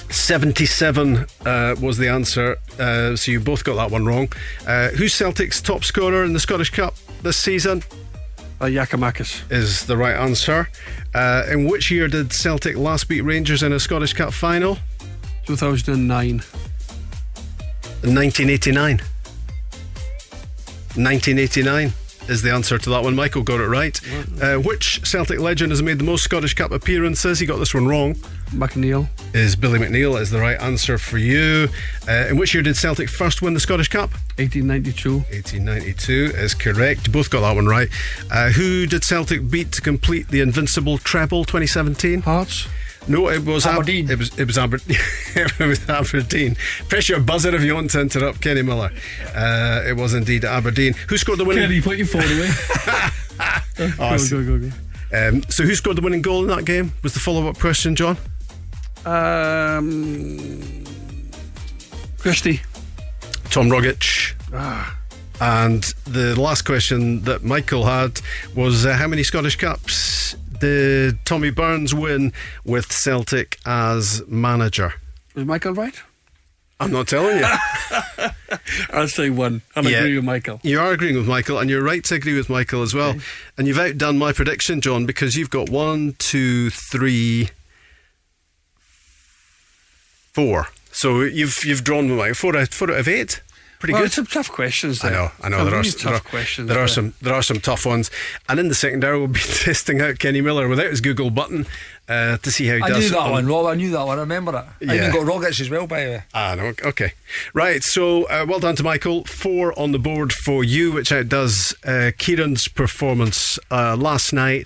77 uh, was the answer, uh, so you both got that one wrong. Uh, who's Celtic's top scorer in the Scottish Cup this season? Uh. Is the right answer. Uh, in which year did Celtic last beat Rangers in a Scottish Cup final? 2009. 1989. 1989 is the answer to that one. Michael got it right. Uh, which Celtic legend has made the most Scottish Cup appearances? He got this one wrong. McNeill. Is Billy McNeill is the right answer for you. Uh, in which year did Celtic first win the Scottish Cup? 1892. 1892 is correct. Both got that one right. Uh, who did Celtic beat to complete the invincible treble 2017? Hearts. No, it was Ab- Aberdeen. it was it was, Aber- it was Aberdeen. Press your buzzer if you want to interrupt Kenny Miller. Uh, it was indeed Aberdeen. Who scored the winning? Kenny, put your phone away. Oh, s- go, go, go, Um, so who scored the winning goal in that game? Was the follow-up question, John? go. Um, Christie. Tom Rogic. And the last question that Michael had was uh, how many Scottish Cups did Tommy Burns win with Celtic as manager? Was Michael right? I'm not telling you. I'll say one. I'll Yeah. agree with Michael. You are agreeing with Michael, and you're right to agree with Michael as well. And you've outdone my prediction, John, because you've got one, two, three, four. So you've you've drawn with Michael four out, four out of eight. Pretty well, good. some tough questions. I know, I know. Some There are, really s- there tough are questions. There are there. some there are some tough ones. And in the second hour, we'll be testing out Kenny Miller without his Google button uh, to see how he I does. I knew that on- one, Rob. I knew that one. I remember it. I Yeah. even got Rogic as well, by the way. Ah, no, okay. Right, so uh, well done to Michael. Four on the board for you, which outdoes uh, Kieran's performance uh, last night.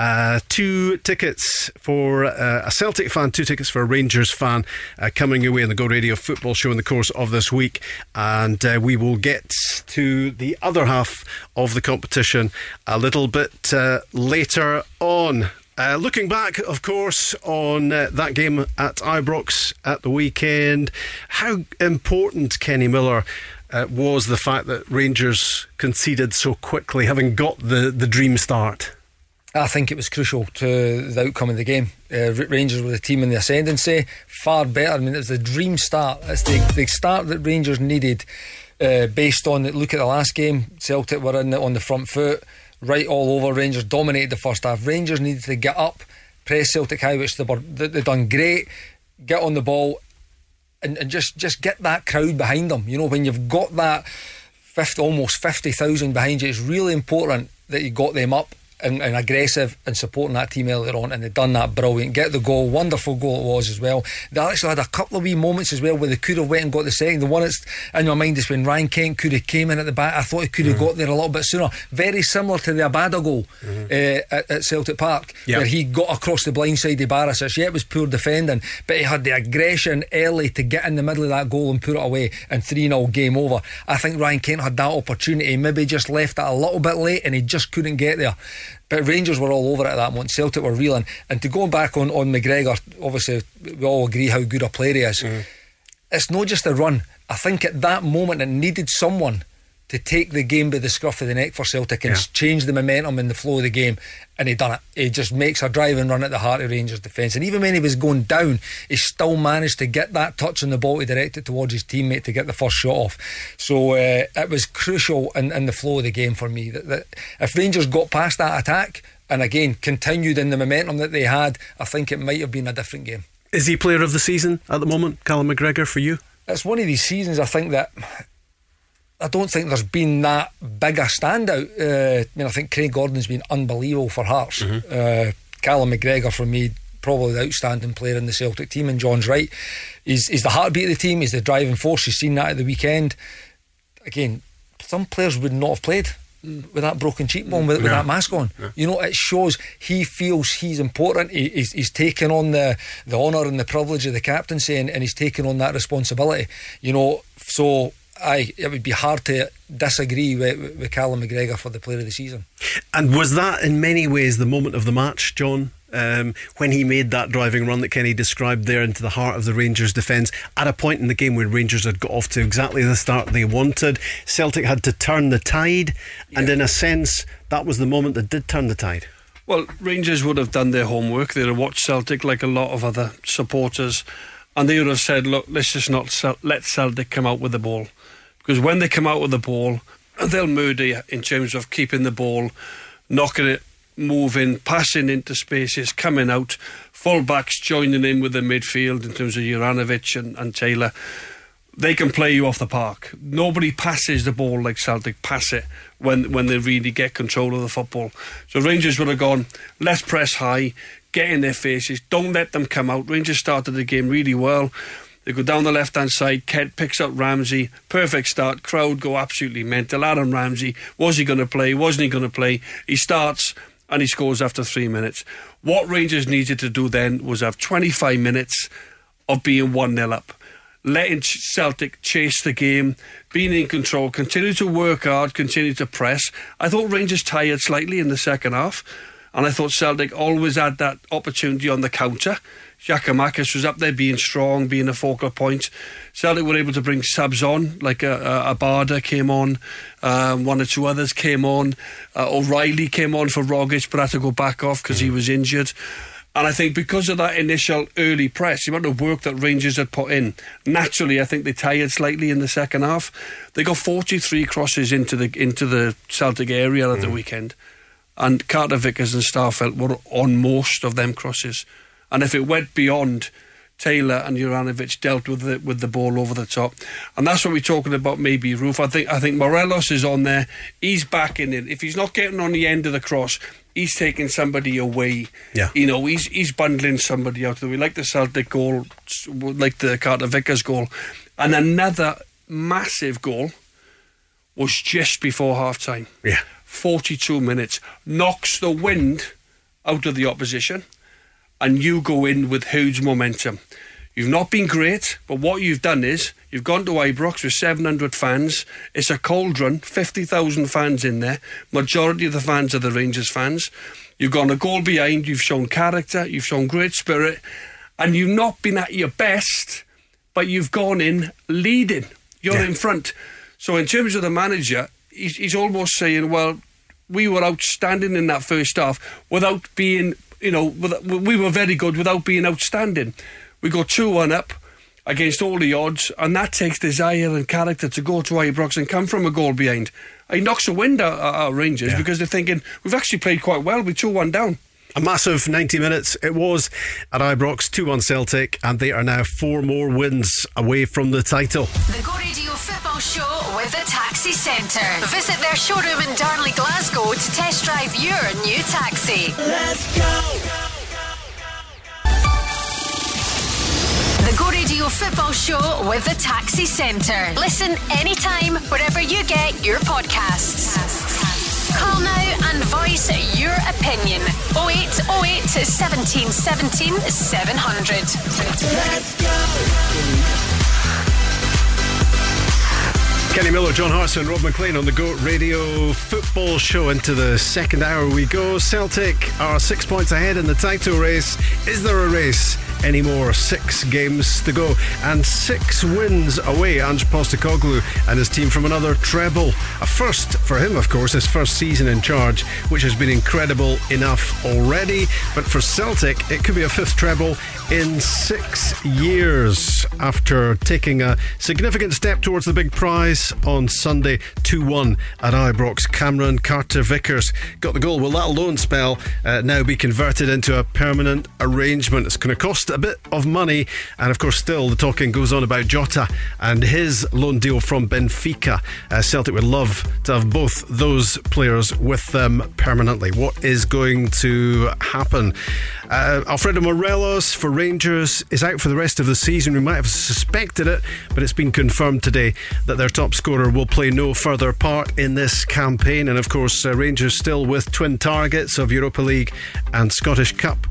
Uh, two tickets for uh, a Celtic fan, two tickets for a Rangers fan uh, coming away in the Go Radio football show in the course of this week. And uh, we will get to the other half of the competition a little bit uh, later on. Uh, looking back, of course, on uh, that game at Ibrox at the weekend, how important Kenny Miller uh, was the fact that Rangers conceded so quickly, having got the, the dream start. I think it was crucial to the outcome of the game. Uh, Rangers were the team in the ascendancy, far better. I mean, it was the dream start. It's the, the start that Rangers needed, uh, based on look at the last game. Celtic were in on the front foot, right all over. Rangers dominated the first half. Rangers needed to get up, press Celtic high, which they were they done great. Get on the ball, and, and just just get that crowd behind them. You know, when you've got that 50, almost 50,000 behind you, it's really important that you got them up and, and aggressive and supporting that team earlier on, and they've done that brilliant. Get the goal, wonderful goal it was as well. They actually had a couple of wee moments as well where they could have went and got the second. The one that's in my mind is when Ryan Kent could have came in at the back. I thought he could have got there a little bit sooner. Very similar to the Abada goal uh, at, at Celtic Park, Yep. where he got across the blind side of Barisic. Yeah, it was poor defending, but he had the aggression early to get in the middle of that goal and put it away, and 3 0 game over. I think Ryan Kent had that opportunity, maybe just left it a little bit late and he just couldn't get there. But Rangers were all over it at that moment. Celtic were reeling. And to go back on, on McGregor, obviously, we all agree how good a player he is. Mm-hmm. It's not just a run. I think at that moment it needed someone to take the game by the scruff of the neck for Celtic and Yeah. change the momentum and the flow of the game. And he done it. He just makes a drive and run at the heart of Rangers defence. And even when he was going down, he still managed to get that touch on the ball to direct it towards his teammate to get the first shot off. So uh, it was crucial in, in the flow of the game for me. That, that if Rangers got past that attack and again continued in the momentum that they had, I think it might have been a different game. Is he player of the season at the moment, Callum McGregor, for you? it's one of these seasons I think that I don't think there's been that big a standout. Uh, I mean, I think Craig Gordon's been unbelievable for Hearts. Uh, Callum McGregor, for me, probably the outstanding player in the Celtic team, and John's right. He's, he's the heartbeat of the team, he's the driving force. You've seen that at the weekend. Again, some players would not have played with that broken cheekbone, with, with Yeah. that mask on. You know, it shows he feels he's important. He, he's, he's taken on the, the honour and the privilege of the captaincy and, and he's taken on that responsibility. You know, so I it would be hard to disagree with, with Callum McGregor for the player of the season. And was that in many ways the moment of the match, John? Um, when he made that driving run that Kenny described there into the heart of the Rangers' defence, at a point in the game where Rangers had got off to exactly the start they wanted, Celtic had to turn the tide, and in a sense, that was the moment that did turn the tide. Well, Rangers would have done their homework. They'd have watched Celtic like a lot of other supporters and they would have said, "Look, let's just not let Celtic come out with the ball." Because when they come out with the ball, they'll murder you in terms of keeping the ball, knocking it, moving, passing into spaces, coming out, full-backs joining in with the midfield in terms of Juranovic and, and Taylor. They can play you off the park. Nobody passes the ball like Celtic pass it when when they really get control of the football. So Rangers would have gone, let's press high, get in their faces, don't let them come out. Rangers started the game really well. They go down the left hand side. Kent picks up Ramsey. Perfect start. Crowd go absolutely mental. Aaron Ramsey. Was he going to play? Wasn't he going to play? He starts and he scores after three minutes. What Rangers needed to do then was have 25 minutes of being 1 0 up. Letting Celtic chase the game, being in control, continue to work hard, continue to press. I thought Rangers tired slightly in the second half, and I thought Celtic always had that opportunity on the counter. Giakoumakis was up there being strong, being a focal point. Celtic were able to bring subs on, like a, a, Abada came on, um, one or two others came on. Uh, O'Riley came on for Rogic, but had to go back off because mm. he was injured. And I think because of that initial early press, the amount of work that Rangers had put in, naturally, I think they tired slightly in the second half. They got 43 crosses into the into the Celtic area at mm. the weekend, and Carter Vickers and Starfelt were on most of them crosses. And if it went beyond Taylor and Juranovic dealt with the with the ball over the top, and that's what we're talking about. Maybe Roofe. I think I think Morelos is on there. He's backing it. If he's not getting on the end of the cross, he's taking somebody away. Yeah, you know, he's he's bundling somebody out of the way, like the Celtic goal, like the Carter Vickers goal, and another massive goal was just before half time. Yeah, forty-two minutes knocks the wind out of the opposition and you go in with huge momentum. You've not been great, but what you've done is you've gone to Ibrox with 700 fans. It's a cauldron, 50,000 fans in there. Majority of the fans are the Rangers fans. You've gone a goal behind, you've shown character, you've shown great spirit, and you've not been at your best, but you've gone in leading. You're yeah. in front. So, in terms of the manager, he's, he's almost saying, well, we were outstanding in that first half without being you know, we were very good without being outstanding. We got 2 1 up against all the odds, and that takes desire and character to go to Ibrox and come from a goal behind. He knocks a wind out our Rangers yeah. because they're thinking, we've actually played quite well, we're 2 1 down. A massive 90 minutes it was at Ibrox, 2 1 Celtic, and they are now four more wins away from the title. The Go Radio Football Show with the Taxi Centre. Visit their showroom in Darnley, Glasgow to test drive your new taxi. Let's go! The Go Radio Football Show with the Taxi Centre. Listen anytime, wherever you get your podcasts. Call now and voice your opinion. 0808 17 17 700. Let's go. Kenny Miller, John Hartson, Rob MacLean on the Go Radio football show. Into the second hour we go. Celtic are six points ahead in the title race. Is there a race? Anymore. Six games to go and six wins away. Ange Postecoglou and his team from another treble. A first for him, of course, his first season in charge, which has been incredible enough already. But for Celtic, it could be a fifth treble in six years after taking a significant step towards the big prize on Sunday 2 1 at Ibrox. Cameron Carter Vickers got the goal. Will that loan spell uh, now be converted into a permanent arrangement? It's going to cost a bit of money. And of course, still the talking goes on about Jota and his loan deal from Benfica. Uh, Celtic would love to have both those players with them permanently. What is going to happen? Uh, Alfredo Morelos for Rangers is out for the rest of the season. We might have suspected it, but it's been confirmed today that their top scorer will play no further part in this campaign. And of course, uh, Rangers still with twin targets of Europa League and Scottish Cup.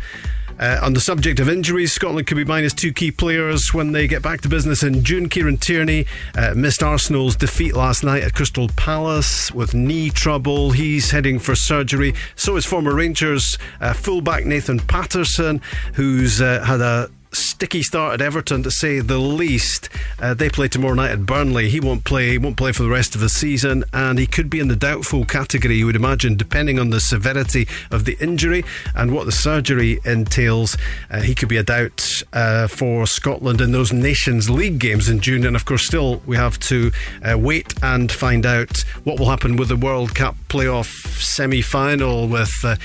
Uh, on the subject of injuries, Scotland could be minus two key players when they get back to business in June. Kieran Tierney uh, missed Arsenal's defeat last night at Crystal Palace with knee trouble. He's heading for surgery. So is former Rangers uh, fullback Nathan Patterson, who's uh, had a sticky start at Everton, to say the least. Uh, they play tomorrow night at Burnley. He won't play. He won't play for the rest of the season, and he could be in the doubtful category. You would imagine, depending on the severity of the injury and what the surgery entails. Uh, he could be a doubt uh, for Scotland in those Nations League games in June, and of course, still we have to uh, wait and find out what will happen with the World Cup playoff semi-final with. Uh,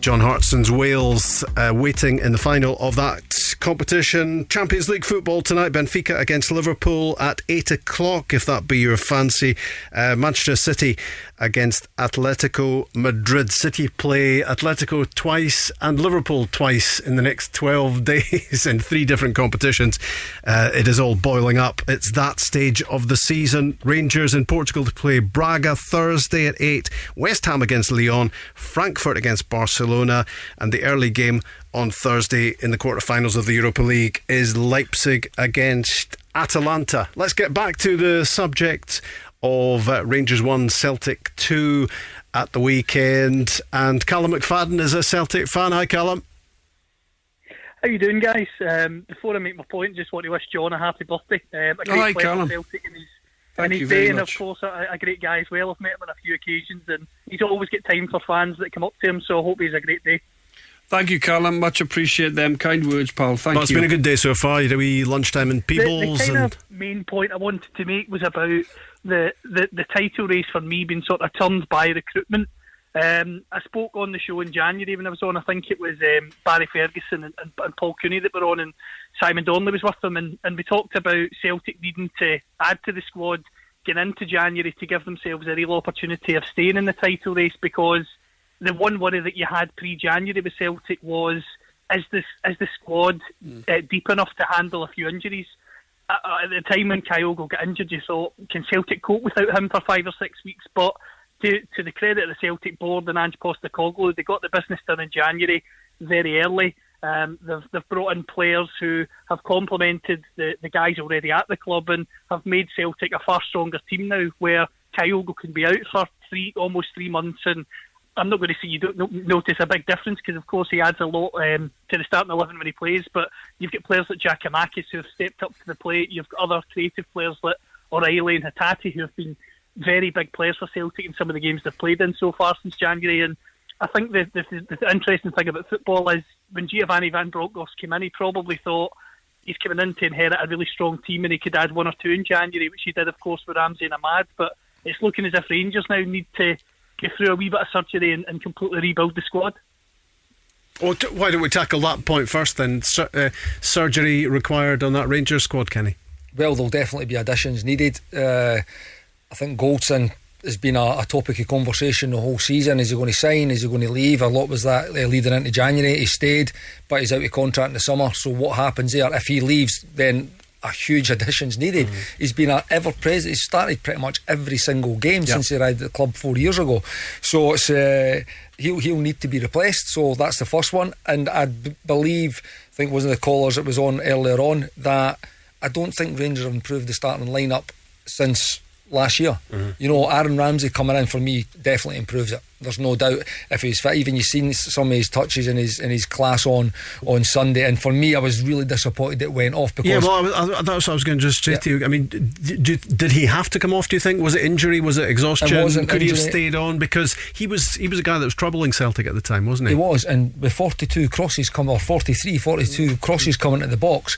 John Hartson's Wales uh, waiting in the final of that competition. Champions League football tonight Benfica against Liverpool at 8 o'clock, if that be your fancy. Uh, Manchester City against Atletico Madrid. City play Atletico twice and Liverpool twice in the next 12 days in three different competitions. Uh, it is all boiling up. It's that stage of the season. Rangers in Portugal to play Braga Thursday at 8, West Ham against Lyon, Frankfurt against Barcelona, and the early game on Thursday in the quarterfinals of the Europa League is Leipzig against Atalanta. Let's get back to the subject of uh, Rangers 1, Celtic 2 at the weekend. And Callum McFadden is a Celtic fan. Hi, Callum. How you doing, guys? Um, before I make my point, just want to wish John a happy birthday. Um, a great Hi, player Callum. for Celtic in his, Thank in you his very day, and of course a, a great guy as well. I've met him on a few occasions, and he's always got time for fans that come up to him. So I hope he's a great day. Thank you, Callum. Much appreciate them kind words, pal. Thank Well, it's you. It's been a good day so far. You had a wee lunchtime in The, the kind and of main point I wanted to make was about the, the, the title race for me being sort of turned by recruitment. Um, I spoke on the show in January when I was on. I think it was um, Barry Ferguson and, and, and Paul Cooney that were on, and Simon Donnelly was with them. And, and we talked about Celtic needing to add to the squad getting into January to give themselves a real opportunity of staying in the title race because the one worry that you had pre-January with Celtic was is this is the squad uh, deep enough to handle a few injuries? Uh, at the time when Kyogo got injured, you thought can Celtic cope without him for five or six weeks? But to to the credit of the Celtic board and Ange Postecoglou, they got the business done in January very early. Um, they've, they've brought in players who have complemented the, the guys already at the club and have made Celtic a far stronger team now, where Kyogo can be out for three almost three months and I'm not going to say you don't notice a big difference because, of course, he adds a lot um, to the starting eleven when he plays. But you've got players like Giakoumakis who have stepped up to the plate. You've got other creative players like O'Riley and Hatate who have been very big players for Celtic in some of the games they've played in so far since January. And I think the, the, the interesting thing about football is when Giovanni Van Bronckhorst came in, he probably thought he's coming in to inherit a really strong team and he could add one or two in January, which he did, of course, with Ramsey and Amad. But it's looking as if Rangers now need to go through a wee bit of surgery and, and completely rebuild the squad. Well, t- why don't we tackle that point first then? Sur- uh, surgery required on that Rangers squad, Kenny? Well, there'll definitely be additions needed. Uh, I think Goldson has been a, a topic of conversation the whole season. Is he going to sign? Is he going to leave? A lot was that uh, leading into January. He stayed, but he's out of contract in the summer. So what happens there? If he leaves, then a huge addition's needed. He's been ever present. He's started pretty much every single game since he arrived at the club four years ago. So it's uh, he'll he'll need to be replaced. So that's the first one. And I b- believe, I think wasn't the callers that was on earlier on that I don't think Rangers have improved the starting lineup since last year. Mm-hmm. You know, Aaron Ramsey coming in for me definitely improves it. There's no doubt if he's fit. Even you've seen some of his touches in his in his class on on Sunday, and for me, I was really disappointed it went off because Yeah, well, I, was- I, that's what I was going to just say Yeah. to you. I mean, did, did, he have to come off? Do you think was it injury? Was it exhaustion? It wasn't Could he have stayed on because he was he was a guy that was troubling Celtic at the time, wasn't he? He was, and with 42 crosses coming, or 43, 42 crosses coming into the box,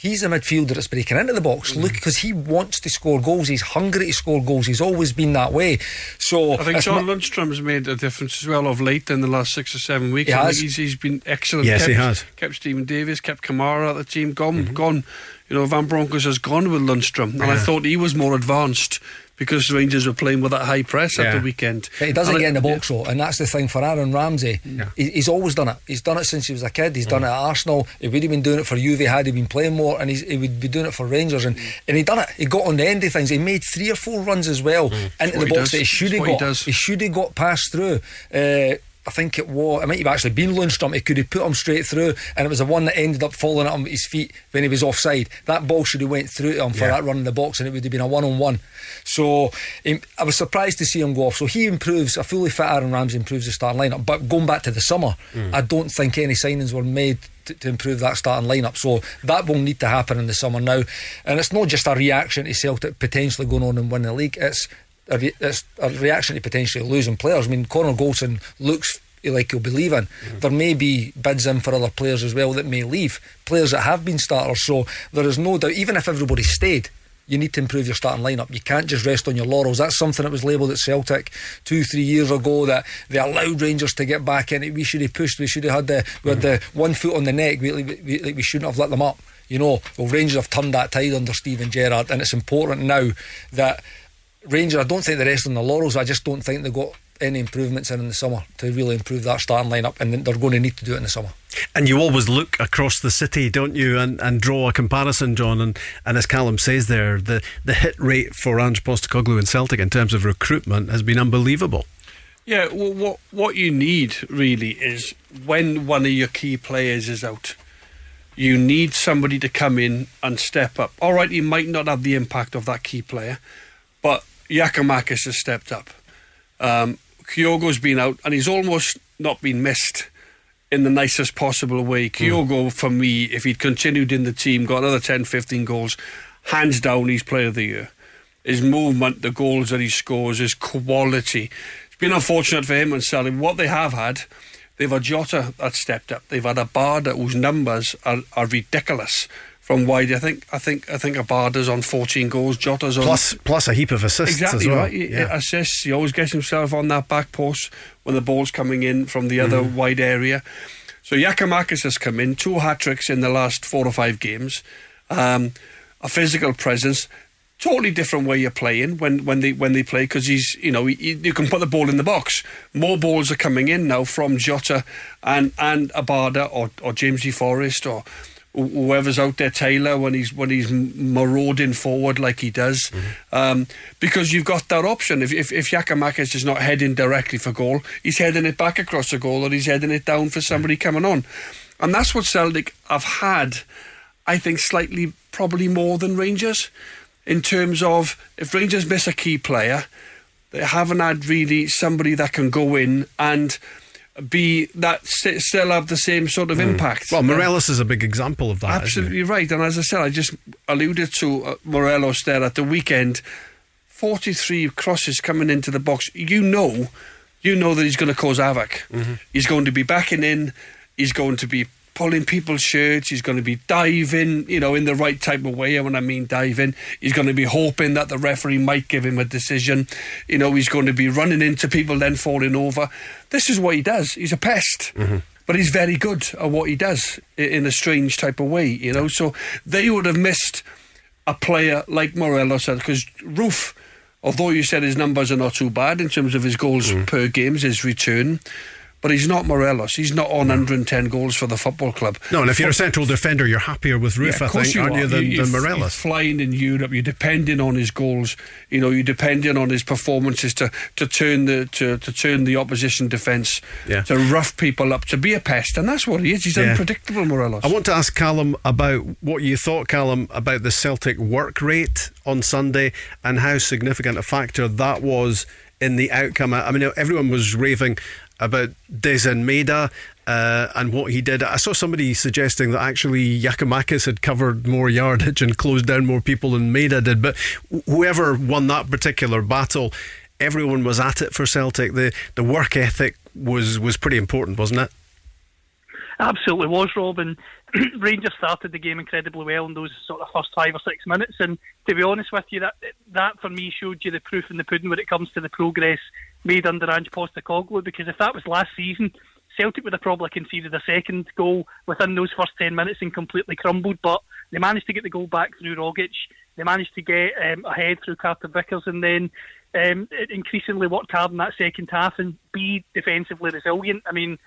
he's a midfielder that's breaking into the box. Look, because he wants to score goals. He's hungry to score goals. He's always been that way. So I think John Ma- Lundstram's made a difference as well of late in the last six or seven weeks. He has. he's, he's been excellent. Yes, kept, he has. Kept Steven Davis, kept Kamara at the team. Gone, Mm-hmm. gone. You know, Van Bronckhorst has gone with Lundstram, and I thought he was more advanced because Rangers were playing with that high press at the weekend. But he doesn't And get in the it- box though, and that's the thing for Aaron Ramsey. He, he's always done it. He's done it since he was a kid. He's Mm. done it at Arsenal. He would have been doing it for Juve had he been playing more, and he's, he would be doing it for Rangers. And, and he done it. He got on the end of things. He made three or four runs as well into the box does. that he should have what he got. should have got passed through. Uh, I think it was, it might have actually been Lundstram. He could have put him straight through, and it was the one that ended up falling at him his feet when he was offside. That ball should have went through to him for Yeah. that run in the box, and it would have been a one on one. So um, I was surprised to see him go off. So he improves. A fully fit Aaron Ramsey improves the starting lineup. But going back to the summer, I don't think any signings were made. To, to improve that starting lineup, so that will need to happen in the summer now, and it's not just a reaction to Celtic potentially going on and winning the league. It's a, re- a reaction to potentially losing players. I mean, Connor Goldson looks like he'll be leaving. There may be bids in for other players as well that may leave, players that have been starters. So there is no doubt, even if everybody stayed, you need to improve your starting lineup. You can't just rest on your laurels. That's something that was labelled at Celtic two, three years ago that they allowed Rangers to get back in it. We should have pushed. We should have had the we had the mm. one foot on the neck. We, we, we shouldn't have let them up. You know, well, Rangers have turned that tide under Steven Gerrard, and it's important now that Rangers. I don't think they rest on the laurels. I just don't think they got any improvements in in the summer to really improve that starting lineup, and they're going to need to do it in the summer. And you always look across the city, don't you, and, and draw a comparison, John. And, and as Callum says there, the, the hit rate for Ange Postecoglou and Celtic in terms of recruitment has been unbelievable. Yeah, well, what what you need really is when one of your key players is out, you need somebody to come in and step up. All right, you might not have the impact of that key player, but Giakoumakis has stepped up. Um, Kyogo's been out, and he's almost not been missed in the nicest possible way. Kyogo, for me, if he'd continued in the team, got another 10, 15 goals, hands down, he's player of the year. His movement, the goals that he scores, his quality. It's been unfortunate for him and Sally. What they have had, they've had Jota that stepped up. They've had a Abada whose numbers are, are ridiculous from wide. I think I think I think Abada's on 14 goals. Jota's on Plus, plus a heap of assists Exactly as well. right. He, he assists. He always gets himself on that back post when the ball's coming in from the other Mm-hmm. wide area. So Giakoumakis has come in, two hat tricks in the last four or five games, um, a physical presence. Totally different way you're playing when, when they when they play because he's you know he, you can put the ball in the box. More balls are coming in now from Jota and and Abada or or James E. Forrest or whoever's out there, Taylor, when he's when he's marauding forward like he does, um, because you've got that option. If if, if Giakoumakis is not heading directly for goal, he's heading it back across the goal, or he's heading it down for somebody coming on, and that's what Celtic have had. I think slightly probably more than Rangers in terms of if Rangers miss a key player, they haven't had really somebody that can go in and be that still have the same sort of impact. Well, Morelos is a big example of that. Absolutely right. And as I said, I just alluded to uh, Morelos there at the weekend. 43 crosses coming into the box. You know, you know that he's going to cause havoc. He's going to be backing in. He's going to be pulling people's shirts. He's going to be diving, you know, in the right type of way. And when I mean diving, he's going to be hoping that the referee might give him a decision. You know, he's going to be running into people, then falling over. This is what he does. He's a pest. Mm-hmm. But he's very good at what he does in a strange type of way, you know. So they would have missed a player like Morelos because Roofe, although you said his numbers are not too bad in terms of his goals mm-hmm. per games, his return, but he's not Morelos. He's not on 110 goals for the football club. No, and if you're a central defender, you're happier with Roofe, Yeah, I think, you aren't are. you, than, You- than Morelos? Flying in Europe. You're depending on his goals. You know, you're depending on his performances to, to turn the to, to turn the opposition defence Yeah. to rough people up to be a pest, and that's what he is. He's Yeah. unpredictable, Morelos. I want to ask Callum about what you thought, Callum, about the Celtic work rate on Sunday and how significant a factor that was in the outcome. I mean, everyone was raving about Daizen Maeda uh, and what he did. I saw somebody suggesting that actually Giakoumakis had covered more yardage and closed down more people than Maida did. But whoever won that particular battle, everyone was at it for Celtic. The the work ethic was was pretty important, wasn't it? Absolutely was, Rob. And Rangers started the game incredibly well in those sort of first five or six minutes. And to be honest with you, that that for me showed you the proof in the pudding when it comes to the progress made under Ange Postecoglou. Because if that was last season, Celtic would have probably conceded a second goal within those first ten minutes and completely crumbled. But they managed to get the goal back through Rogic. They managed to get um, ahead through Carter Vickers, and then um, increasingly worked hard in that second half and be defensively resilient. I mean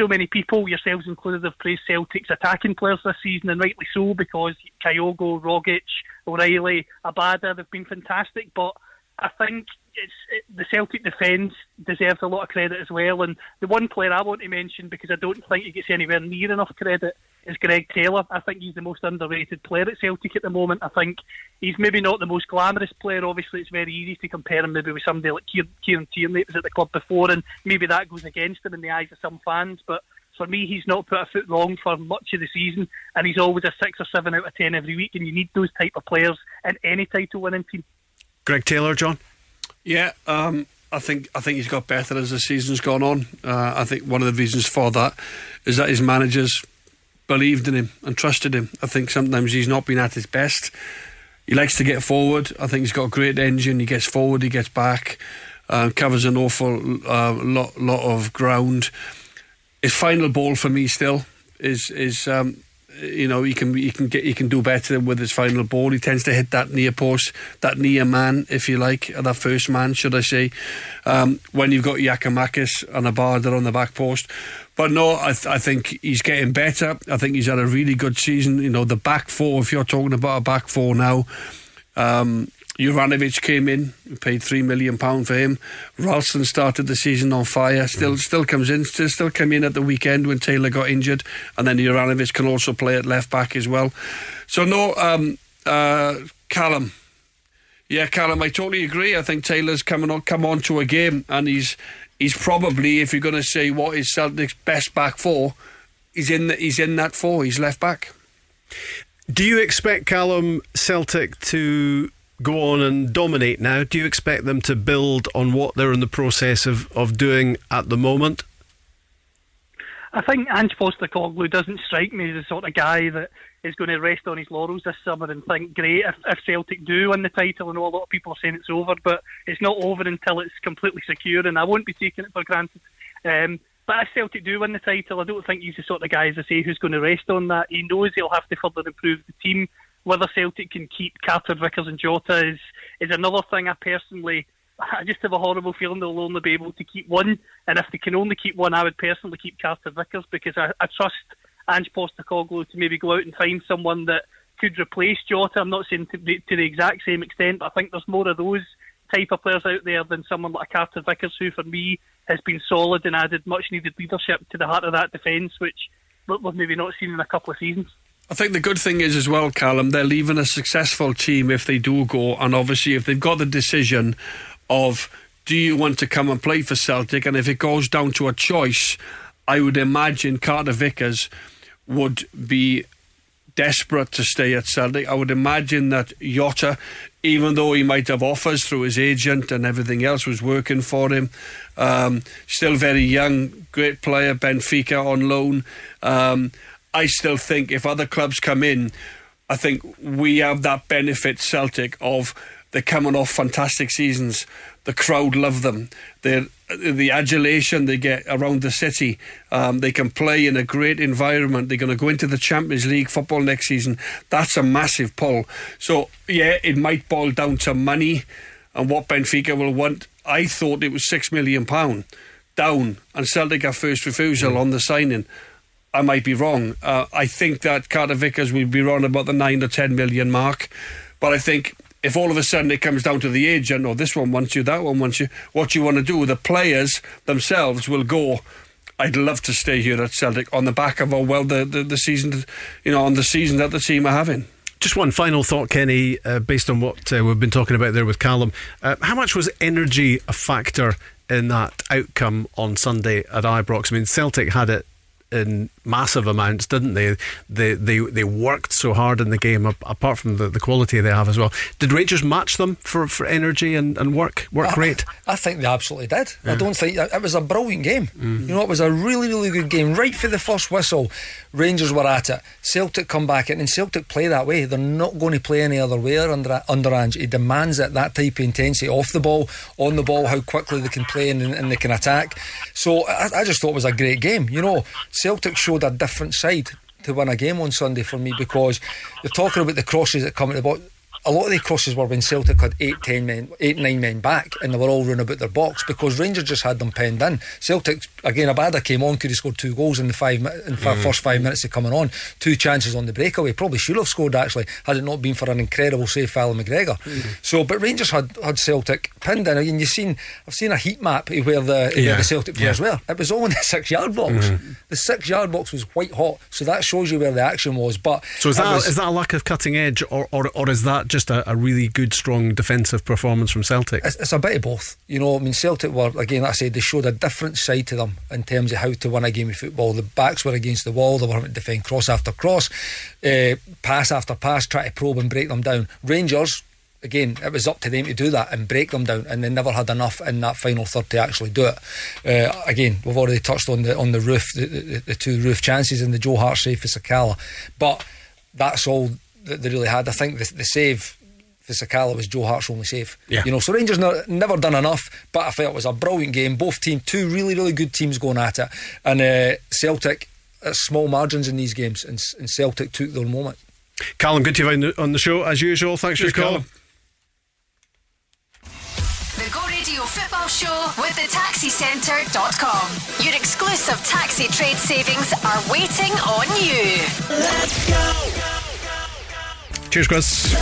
so many people, yourselves included, have praised Celtic's attacking players this season, and rightly so, because Kyogo, Rogic, O'Riley, Abada, they've been fantastic. But I think it, the Celtic defence deserves a lot of credit as well. And the one player I want to mention because I don't think he gets anywhere near enough credit is Greg Taylor. I think he's the most underrated player at Celtic at the moment. I think he's maybe not the most glamorous player. Obviously, it's very easy to compare him maybe with somebody like Kieran Tierney that was at the club before, and maybe that goes against him in the eyes of some fans. But for me, he's not put a foot wrong for much of the season, and he's always a six or seven out of ten every week. And you need those type of players in any title-winning team. Greg Taylor, John. Yeah, um, I think I think he's got better as the season's gone on. Uh, I think one of the reasons for that is that his managers believed in him and trusted him. I think sometimes he's not been at his best. He likes to get forward. I think he's got a great engine. He gets forward, he gets back, uh, covers an awful uh, lot lot of ground. His final ball for me still is is um, you know he can he can get he can do better with his final ball. He tends to hit that near post, that near man, if you like, or that first man, should I say? Um, when you've got Giakoumakis and Abada on the back post. But no, I, th- I think he's getting better. I think he's had a really good season. You know, the back four. If you're talking about a back four now. Um, Juranovic came in, paid three million pound for him. Ralston started the season on fire. Still, mm. still comes in. Still, still came in at the weekend when Taylor got injured, and then Juranovic can also play at left back as well. So no, um, uh, Callum. Yeah, Callum, I totally agree. I think Taylor's coming on, come on to a game, and he's he's probably, if you're going to say what is Celtic's best back four, he's in the, he's in that four. He's left back. Do you expect Callum Celtic to go on and dominate now? Do you expect them to build on what they're in the process of, of doing at the moment? I think Ange Postecoglou doesn't strike me as the sort of guy that is going to rest on his laurels this summer and think, great, if, if Celtic do win the title, I know a lot of people are saying it's over, but it's not over until it's completely secure, and I won't be taking it for granted. Um, but if Celtic do win the title, I don't think he's the sort of guy, as I say, who's going to rest on that. He knows he'll have to further improve the team. Whether Celtic can keep Carter Vickers and Jota is is another thing. I personally, I just have a horrible feeling they'll only be able to keep one. And if they can only keep one, I would personally keep Carter Vickers because I, I trust Ange Postecoglou to maybe go out and find someone that could replace Jota. I'm not saying to the, to the exact same extent, but I think there's more of those type of players out there than someone like Carter Vickers, who for me has been solid and added much needed leadership to the heart of that defence, which we've maybe not seen in a couple of seasons. I think the good thing is as well, Callum, they're leaving a successful team if they do go, and obviously if they've got the decision of do you want to come and play for Celtic, and if it goes down to a choice, I would imagine Carter Vickers would be desperate to stay at Celtic. I would imagine that Jota, even though he might have offers through his agent and everything else was working for him, um, still very young, great player, Benfica on loan. Um, I still think if other clubs come in, I think we have that benefit, Celtic, of they're coming off fantastic seasons. The crowd love them. They're, the adulation they get around the city. Um, they can play in a great environment. They're going to go into the Champions League football next season. That's a massive pull. So, yeah, it might boil down to money and what Benfica will want. I thought it was £6 million down, and Celtic have first refusal mm. on the signing. I might be wrong. Uh, I think that Carter Vickers will be around about the nine or ten million mark. But I think if all of a sudden it comes down to the agent, or this one wants you, that one wants you, what you want to do, the players themselves will go. I'd love to stay here at Celtic on the back of oh well the, the, the season, you know, on the season that the team are having. Just one final thought, Kenny, uh, based on what uh, we've been talking about there with Callum. Uh, how much was energy a factor in that outcome on Sunday at Ibrox? I mean, Celtic had it in massive amounts, didn't they? They they they worked so hard in the game, apart from the, the quality they have as well. Did Rangers match them for, for energy and, and work work I, rate? I think they absolutely did. Yeah. I don't think it was a brilliant game. Mm. You know, it was a really really good game. Right for the first whistle, Rangers were at it. Celtic come back in, and Celtic play that way. They're not going to play any other way under under Ange. He demands it that type of intensity off the ball, on the ball, how quickly they can play and, and they can attack. So I, I just thought it was a great game. You know, Celtic showed a different side to win a game on Sunday for me because you're talking about the crosses that come at the ball. A lot of the crosses were when Celtic had eight, ten men, eight, nine men back, and they were all running about their box because Rangers just had them penned in. Celtic again, Abada came on, could have scored two goals in the five in the mm-hmm. first five minutes of coming on. Two chances on the breakaway, probably should have scored actually had it not been for an incredible save, Fallon McGregor. Mm-hmm. So, but Rangers had, had Celtic pinned in. And you've seen, I've seen a heat map of where the, where the Celtic players Yeah. were. It was all in the six yard box. Mm-hmm. The six yard box was white hot, so that shows you where the action was. But So is that was- is that a lack of cutting edge, or or, or is that just a, a really good, strong defensive performance from Celtic? It's, it's a bit of both. You know, I mean, Celtic were, again, like I said, they showed a different side to them in terms of how to win a game of football. The backs were against the wall, they were having to defend cross after cross, uh, pass after pass, try to probe and break them down. Rangers, again, it was up to them to do that and break them down, and they never had enough in that final third to actually do it. Uh, again, we've already touched on the on the Roofe, the, the, the two Roofe chances and the Joe Hart save for Sakala, but that's all that they really had. I think the, the save for Sakala was Joe Hart's only save. Yeah. You know, so Rangers no, never done enough, but I felt it was a brilliant game. Both teams, two really, really good teams going at it, and uh, Celtic. uh, Small margins in these games, and, and Celtic took their moment. Callum, good to have you on the- on the show as usual. Thanks for your Cheers, call. Callum. The Go Radio Football Show with the taxicentre.com. Your exclusive taxi trade savings are waiting on you. Cheers, Chris.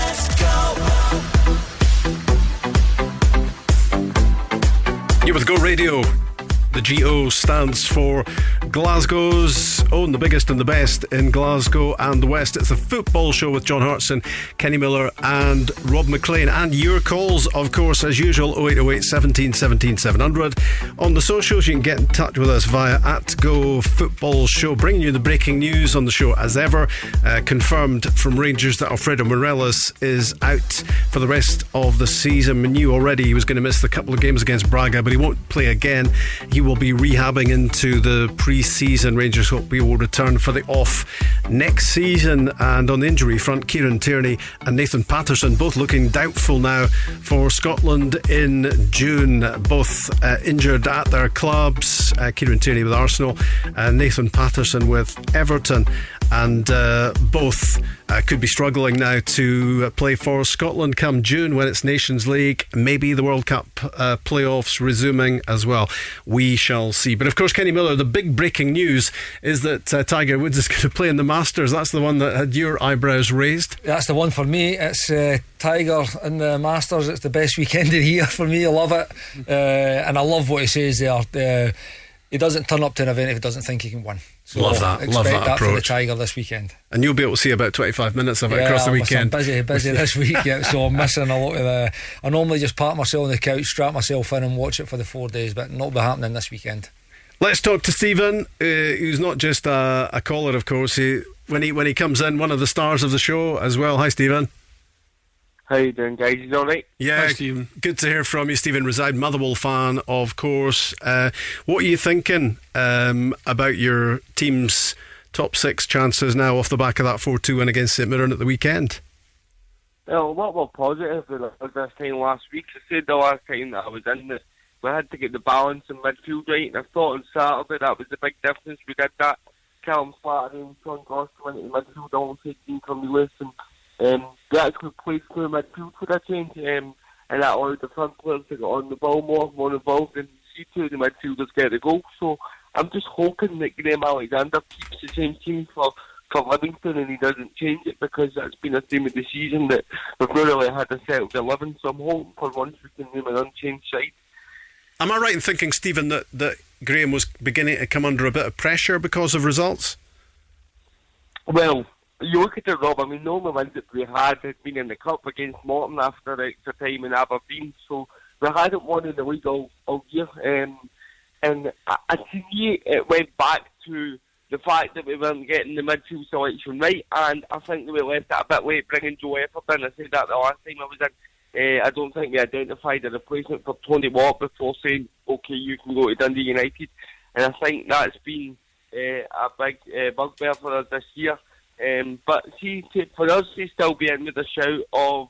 You with Go Radio. The GO stands for Glasgow's own, the biggest and the best in Glasgow and the West. It's the football show with John Hartson, Kenny Miller, and Rob MacLean. And your calls, of course, as usual 0808 17 17 700. On the socials, you can get in touch with us via at Go Football Show, bringing you the breaking news on the show as ever. Uh, confirmed from Rangers that Alfredo Morelos is out for the rest of the season. We knew already he was going to miss the couple of games against Braga, but he won't play again. He will be rehabbing into the pre season. Rangers hope he will return for the off next season. And on the injury front, Kieran Tierney and Nathan Patterson both looking doubtful now for Scotland in June. Both uh, injured at their clubs. Uh, Kieran Tierney with Arsenal, and Nathan Patterson with Everton. And uh, both uh, could be struggling now to uh, play for Scotland come June when it's Nations League. Maybe the World Cup uh, playoffs resuming as well. We shall see. But of course, Kenny Miller, the big breaking news is that uh, Tiger Woods is going to play in the Masters. That's the one that had your eyebrows raised. That's the one for me. It's uh, Tiger in the Masters. It's the best weekend of the year for me. I love it, and I love what he says there. He doesn't turn up to an event if he doesn't think he can win. So Love that. Expect Love that for the. Tiger this weekend. And you'll be able to see about 25 minutes of it across the weekend. I'm busy, busy this week, yeah, so I'm missing a lot of the. I normally just park myself on the couch, strap myself in, and watch it for the four days, but not be happening this weekend. Let's talk to Stephen, uh, who's not just a, a caller, of course. He, when he when he comes in, one of the stars of the show as well. Hi, Stephen. How you doing, guys? You all right? Yeah, Hi, Stephen. Good to hear from you, Stephen Reside, Motherwell fan, of course. Uh, what are you thinking um, about your team's top six chances now off the back of that 4 2 win against St Mirren at the weekend? Well, a lot more positive than I was this time last week. I said the last time that I was in that we had to get the balance in midfield right, and I thought on Saturday that was the big difference. We did that. Callum Slattery and Sean Goss went into midfield alongside Dean Cornelius, and um, we actually played through midfield for a change, um, and that allowed the front players to get on the ball more, more involved, and see two the midfielders get the goal. So I'm just hoping that Graham Alexander keeps the same team for for Livingston and he doesn't change it because that's been a theme of the season that we've not really had a settled 11 so I'm hoping for once we can name an unchanged side. Am I right in thinking, Stephen, that, that Graham was beginning to come under a bit of pressure because of results? Well, you look at it Rob, I mean the only that we had had been in the Cup against Morton after extra time in Aberdeen so we hadn't won in the league all, all year um, and I, to me it went back to the fact that we weren't getting the midfield selection right, and I think that we left it a bit late bringing Joe Efford in. I said that the last time I was in. Uh, I don't think we identified a replacement for Tony Watt before saying, okay, you can go to Dundee United. And I think that's been uh, a big uh, bugbear for us this year. Um, but see, to, for us to still be in with a shout of,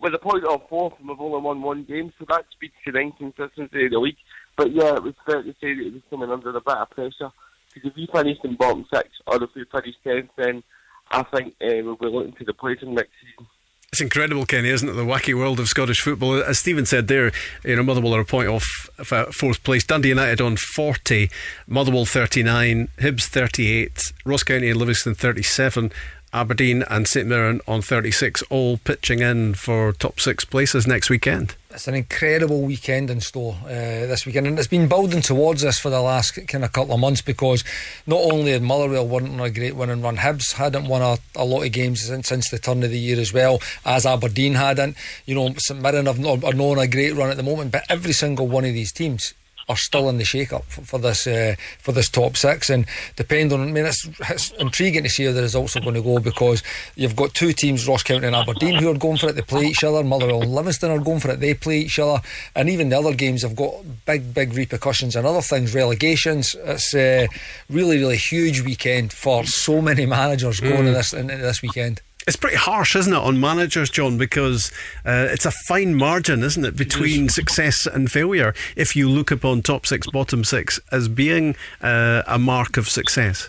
with a point of fourth, and we've only won one game, so that speaks to the inconsistency of the league. But yeah, it was fair to say that it was coming under a bit of pressure. Because if we finished in bottom six, or if we finished tenth, then I think uh, we'll be looking to the places next season. It's incredible, Kenny, isn't it? The wacky world of Scottish football. As Stephen said there, you know, Motherwell are a point off uh, fourth place. Dundee United on 40, Motherwell 39, Hibs 38, Ross County and Livingston 37, Aberdeen and St Mirren on 36, all pitching in for top six places next weekend. It's an incredible weekend in store uh, this weekend, and it's been building towards this for the last kind of couple of months because not only had Motherwell won on a great winning run, Hibs hadn't won a, a, lot of games since, since the turn of the year as well, as Aberdeen hadn't. You know, St Mirren have not, are not on a great run at the moment, but every single one of these teams are still in the shake-up for, for this uh, for this top six. And depending on, I mean, it's, it's, intriguing to see how the results are going to go because you've got two teams, Ross County and Aberdeen, who are going for it. They play each other. Motherwell and Livingston are going for it. They play each other. And even the other games have got big, big repercussions and other things, relegations. It's a really, really huge weekend for so many managers going mm. this into this weekend. It's pretty harsh, isn't it, on managers, John? Because uh, it's a fine margin, isn't it, between success and failure. If you look upon top six, bottom six as being uh, a mark of success.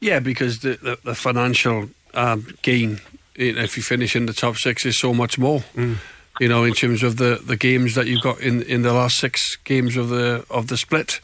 Yeah, because the the, the financial um, gain if you finish in the top six is so much more. Mm. You know, in terms of the, the games that you've got in, in the last six games of the of the split.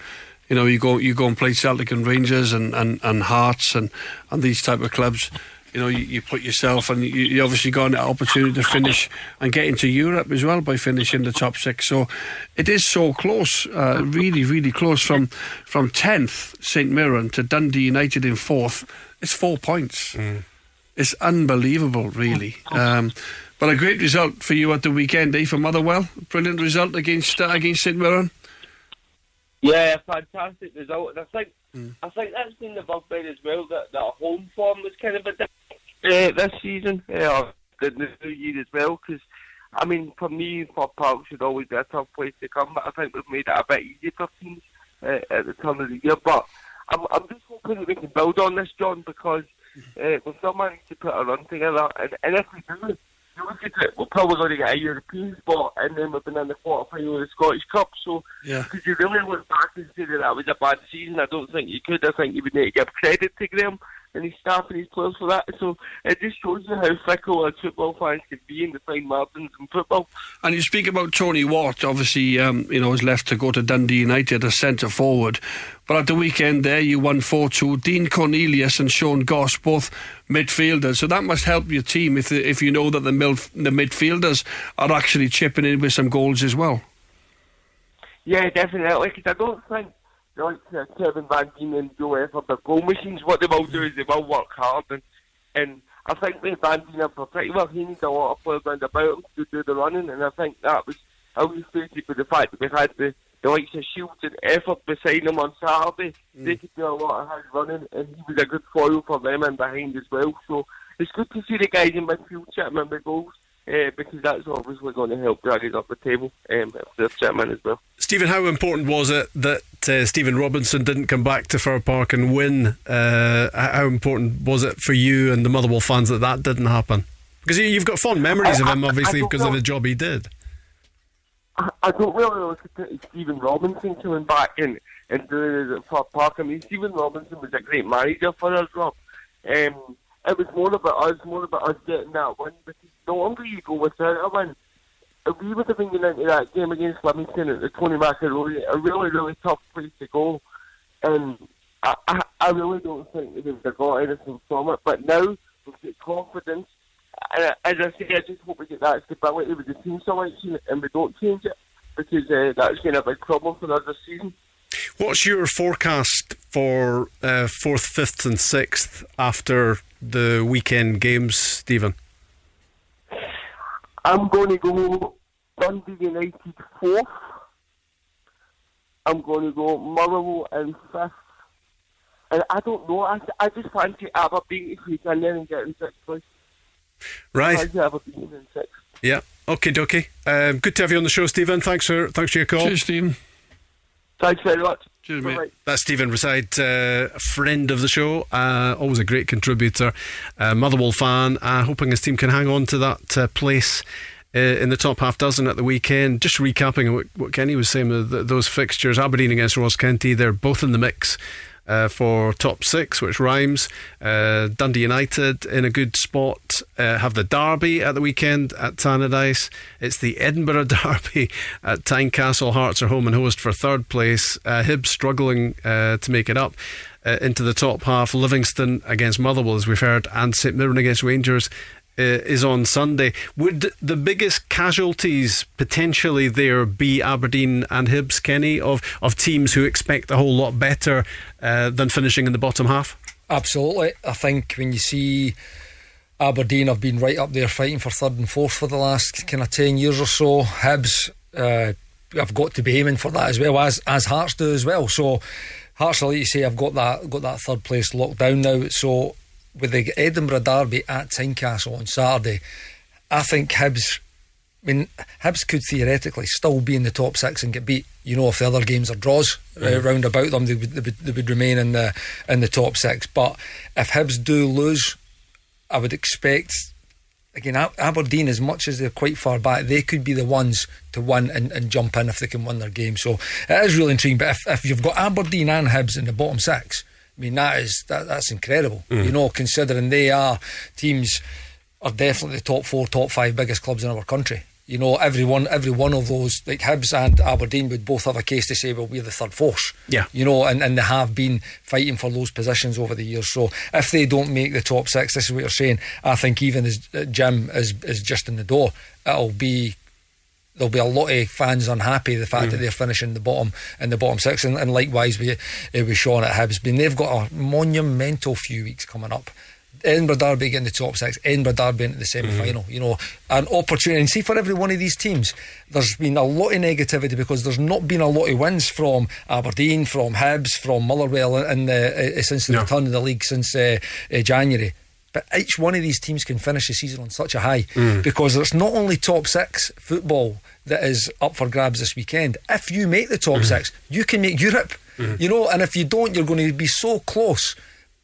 You know, you go you go and play Celtic and Rangers and, and, and Hearts and, and these type of clubs you know, you, you put yourself and you, you, obviously got an opportunity to finish and get into Europe as well by finishing the top six. So it is so close, uh, really, really close from from tenth St Mirren to Dundee United in fourth. It's four points. Mm. It's unbelievable, really. Um, but a great result for you at the weekend, eh? For Motherwell, brilliant result against uh, against St Mirren. Yeah, fantastic result, and I think mm. I think that's been the bugbear as well that that home form was kind of a uh, this season, uh, the new year as well. Because I mean, for me, Fir Park should always be a tough place to come, but I think we've made it a bit easier for teams uh, at the turn of the year. But I'm, I'm just hoping that we can build on this, John, because uh, we've still managed to put a run together, and, and if we do, you look at it, we're probably going to get a European spot, and then we've been in the quarter final of the Scottish Cup. So, yeah. could you really look back and say that that was a bad season? I don't think you could. I think you would need to give credit to Graham and his staff and his players for that. So it just shows you how fickle a football fans can be in the fine margins in football. And you speak about Tony Watt, obviously, um, you know, was left to go to Dundee United as centre forward. But at the weekend there, you won 4 2. Dean Cornelius and Sean Goss, both midfielders. So that must help your team if, if you know that the, the midfielders are actually chipping in with some goals as well. Yeah, definitely. Because I don't think like uh, Kevin Van Veen and Joe Efford, the goal machines, what they will do is they will work hard. And, and I think with Van Veen in particular, he needs a lot of players around about him to do the running. And I think that was illustrated with the fact that we had the, the likes of Shields and Efford beside him on Saturday. Mm. They could do a lot of hard running, and he was a good foil for them and behind as well. So it's good to see the guys in midfield chipping in the goals. Uh, because that's obviously going to help drag us up the table um, if they're as well. Stephen, how important was it that uh, Stephen Robinson didn't come back to Fir Park and win? Uh, how important was it for you and the Motherwell fans that that didn't happen? Because you've got fond memories of him, obviously, because know. of the job he did. I, I don't really look at Stephen Robinson coming back and, and doing it at Fir Park. I mean, Stephen Robinson was a great manager for us, Rob. Um, it was more about us, more about us getting that win. Because the longer you go without a win, we would have been getting into that game against Livingston at the Tony Macaroni, a really, really tough place to go. And I, I, I really don't think would have got anything from it. But now we've got confidence. And as I say, I just hope we get that stability with the team selection and we don't change it because uh, that's been a big problem for us this season. What's your forecast for uh, fourth, fifth, and sixth after the weekend games, Stephen? I'm going to go Dundee United fourth. I'm going to go Motherwell in fifth. And I don't know. I, I just fancy Aberdeen if we can then get in sixth place. Right. I Aberdeen in sixth. Yeah. Okay, dokie. Um, good to have you on the show, Stephen. Thanks for thanks for your call. Cheers, Stephen. Thanks very much. Cheers, mate. That's Stephen Reside, uh, a friend of the show, uh, always a great contributor, uh, Motherwell fan, uh, hoping his team can hang on to that uh, place uh, in the top half dozen at the weekend. Just recapping what, what Kenny was saying, those fixtures, Aberdeen against Ross County, they're both in the mix. Uh, for top six, which rhymes. Uh, Dundee United in a good spot. Uh, have the Derby at the weekend at Tannadice. It's the Edinburgh Derby at Tynecastle. Hearts are home and host for third place. Uh, Hibs struggling uh, to make it up. Uh, into the top half, Livingston against Motherwell, as we've heard, and St Mirren against Rangers is on Sunday. Would the biggest casualties potentially there be Aberdeen and Hibs, Kenny, of, of teams who expect a whole lot better uh, than finishing in the bottom half? Absolutely. I think when you see Aberdeen have been right up there fighting for third and fourth for the last kind of 10 years or so, Hibs uh, have got to be aiming for that as well, as, as Hearts do as well. So, Hearts, like you say, I've got that got that third place locked down now. So with the Edinburgh Derby at Tynecastle on Saturday, I think Hibs. I mean, Hibs could theoretically still be in the top six and get beat. You know, if the other games are draws mm. round about them, they would, they would, they would remain in the in the top six. But if Hibs do lose, I would expect again, Aberdeen, as much as they're quite far back, they could be the ones to win and, and jump in if they can win their game. So it is really intriguing. But if, if you've got Aberdeen and Hibs in the bottom six, I mean, that is that, that's incredible. Mm. You know, considering they are teams are definitely the top four, top five biggest clubs in our country you know, every one, every one of those, like Hibs and Aberdeen, would both have a case to say, well, we're the third force. Yeah. You know, and, and they have been fighting for those positions over the years. So if they don't make the top six, this is what you're saying. I think even as Jim is is just in the door, it'll be there'll be a lot of fans unhappy the fact mm. that they're finishing the bottom in the bottom six, and, and likewise with uh, with Sean at Hibs. Mean, they've got a monumental few weeks coming up. Edinburgh Derby getting the top six, Edinburgh Derby into the semi final. Mm. You know, an opportunity. And see, for every one of these teams, there's been a lot of negativity because there's not been a lot of wins from Aberdeen, from Hibs, from Motherwell, and uh, since the no. return of the league since uh, uh, January. But each one of these teams can finish the season on such a high mm. because it's not only top six football that is up for grabs this weekend. If you make the top mm. six, you can make Europe. Mm. You know, and if you don't, you're going to be so close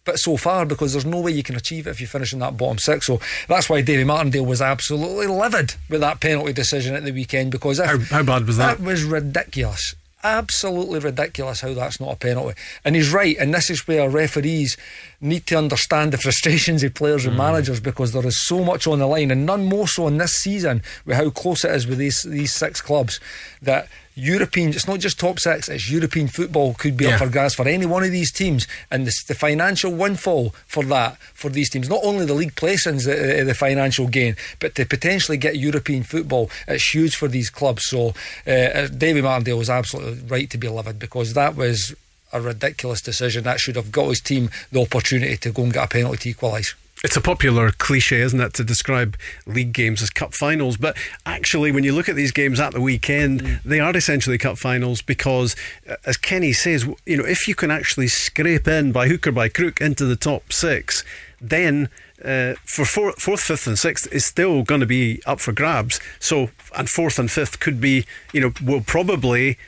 but so far because there's no way you can achieve it if you finish in that bottom six. So that's why Davy Martindale was absolutely livid with that penalty decision at the weekend because how, how bad was that? That was ridiculous absolutely ridiculous how that's not a penalty. And he's right, and this is where referees need to understand the frustrations of players and mm. managers because there is so much on the line, and none more so in this season with how close it is with these these six clubs that European, it's not just top six, it's European football could be yeah. up for grabs for any one of these teams. And the, the, financial windfall for that, for these teams, not only the league placings, the, the financial gain, but to potentially get European football, it's huge for these clubs. So uh, uh David Martindale was absolutely right to be livid because that was a ridiculous decision. That should have got his team the opportunity to go and get a penalty to equalise. It's a popular cliche, isn't it, to describe league games as cup finals? But actually, when you look at these games at the weekend, mm. they are essentially cup finals because, uh, as Kenny says, you know, if you can actually scrape in by hook or by crook into the top six, then uh, for fourth, fourth, fifth, and sixth is still going to be up for grabs. So, and fourth and fifth could be, you know, will probably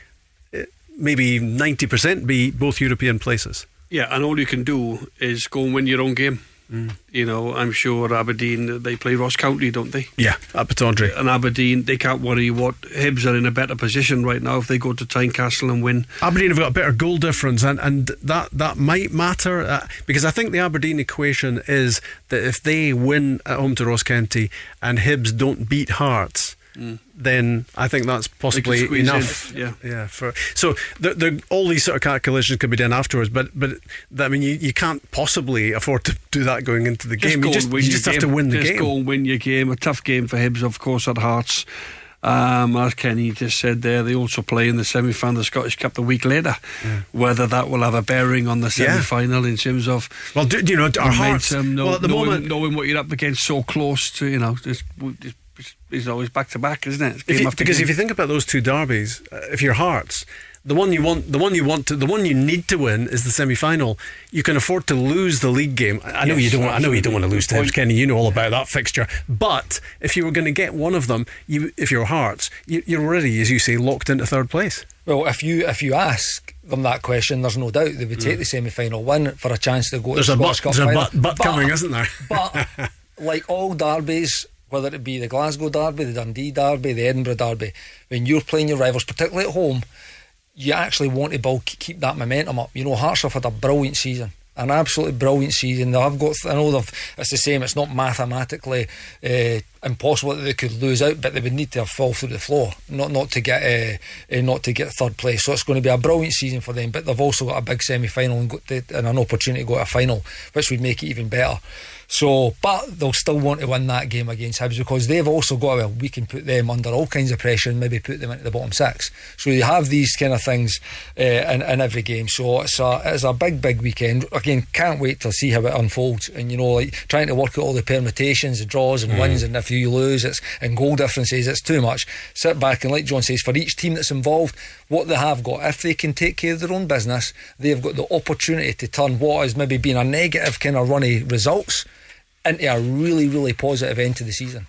uh, maybe ninety percent be both European places. Yeah, and all you can do is go and win your own game. Mm. You know, I'm sure Aberdeen they play Ross County, don't they? Yeah, at Pittodrie. And Aberdeen, they can't worry what Hibs are in a better position right now if they go to Tynecastle and win. Aberdeen have got a better goal difference, and, and that that might matter uh, because I think the Aberdeen equation is that if they win at home to Ross County and Hibs don't beat Hearts mm. Then I think that's possibly enough. In, yeah, yeah. For so the, the, all these sort of calculations can be done afterwards, but but I mean you, you can't possibly afford to do that going into the just game. You just, you just have game. to win the just game. Go and win your game. A tough game for Hibs, of course, at Hearts. Um, as Kenny just said there, they also play in the semi final of the Scottish Cup the week later. Yeah. Whether that will have a bearing on the semi final yeah. in terms of well, do, do you know our hearts? Know, well, at the knowing, moment, knowing what you're up against so close to, you know, just, just is always back to back, isn't it? If you, because game. if you think about those two derbies, uh, if your Hearts, the one you want, the one you want to, the one you need to win is the semi-final. You can afford to lose the league game. I know yes, you don't. Want, I know you don't want to lose to Hibs, Kenny. You know all about that fixture. But if you were going to get one of them, you, if your Hearts, you, you're already, as you say, locked into third place. Well, if you if you ask them that question, there's no doubt they would take mm. the semi-final win for a chance to go. There's to a but, Cup there's final. a but, but, but coming, isn't there? but like all derbies, whether it be the Glasgow Derby, the Dundee Derby, the Edinburgh Derby, when you're playing your rivals, particularly at home, you actually want to build, keep that momentum up. You know, Hearts have had a brilliant season an absolutely brilliant season. They've got, I know they've, it's the same. It's not mathematically uh, impossible that they could lose out, but they would need to fall through the floor, not not to get uh, uh, not to get third place. So it's going to be a brilliant season for them. But they've also got a big semi final and, and an opportunity to go to a final, which would make it even better. So, but they'll still want to win that game against Hibs because they've also got, well, we can put them under all kinds of pressure and maybe put them into the bottom six. So you have these kind of things uh, in, in every game. So it's a, it's a big, big weekend. Again, can't wait to see how it unfolds. And, you know, like trying to work out all the permutations, the draws and mm. wins, and if you lose, it's and goal differences, it's too much. Sit back and, like John says, for each team that's involved, what they have got, if they can take care of their own business, they've got the opportunity to turn what has maybe been a negative kind of runny results into a really, really positive end to the season.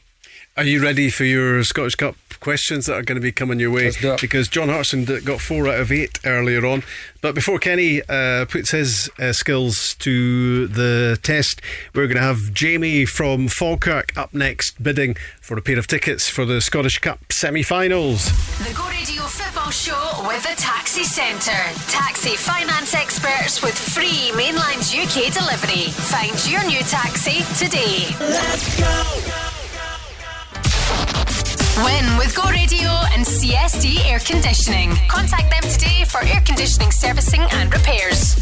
Are you ready for your Scottish Cup questions that are going to be coming your way? Because John Hartson got four out of eight earlier on. But before Kenny uh, puts his uh, skills to the test, we're going to have Jamie from Falkirk up next bidding for a pair of tickets for the Scottish Cup semi finals. The Go Radio Football Show with the Taxi Centre. Taxi finance experts with free Mainlines UK delivery. Find your new taxi today. Let's go! Win with Go Radio and CSD Air Conditioning. Contact them today for air conditioning servicing and repairs.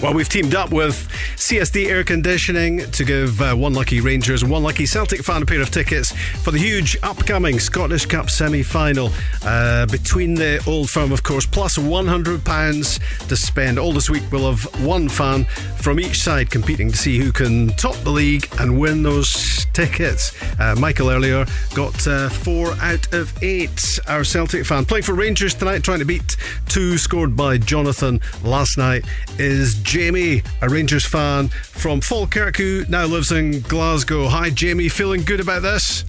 Well, we've teamed up with CSD Air Conditioning to give uh, one lucky Rangers and one lucky Celtic fan a pair of tickets for the huge upcoming Scottish Cup semi final uh, between the old firm, of course, plus £100 to spend. All this week, we'll have one fan from each side competing to see who can top the league and win those tickets. Uh, Michael earlier got uh, four out of eight. Our Celtic fan playing for Rangers tonight, trying to beat two scored by Jonathan last night, is Jamie, a Rangers fan from Falkirk who now lives in Glasgow. Hi, Jamie. Feeling good about this?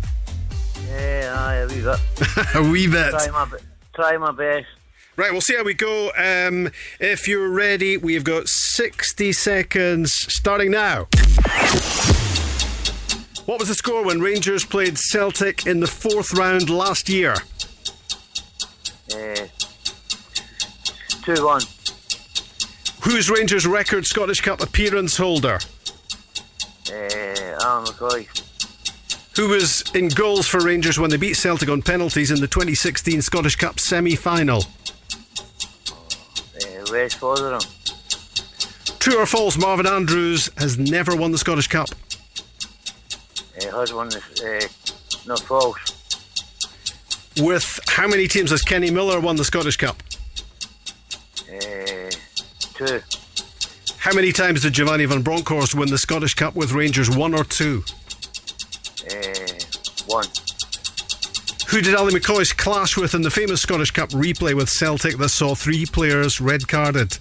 Yeah, aye, a wee bit. a wee bit. Try my, try my best. Right, we'll see how we go. Um, if you're ready, we've got 60 seconds starting now. What was the score when Rangers played Celtic in the fourth round last year? Uh, 2 1. Who's Rangers' record Scottish Cup appearance holder? Uh, Alan McCoy. Who was in goals for Rangers when they beat Celtic on penalties in the 2016 Scottish Cup semi final? Uh, Wes Foderingham. True or false, Marvin Andrews has never won the Scottish Cup? Uh, has won the. Uh, no, false. With how many teams has Kenny Miller won the Scottish Cup? Uh, two. How many times did Giovanni van Bronckhorst win the Scottish Cup with Rangers? One or two? Uh, one. Who did Ally McCoist clash with in the famous Scottish Cup replay with Celtic that saw three players red carded?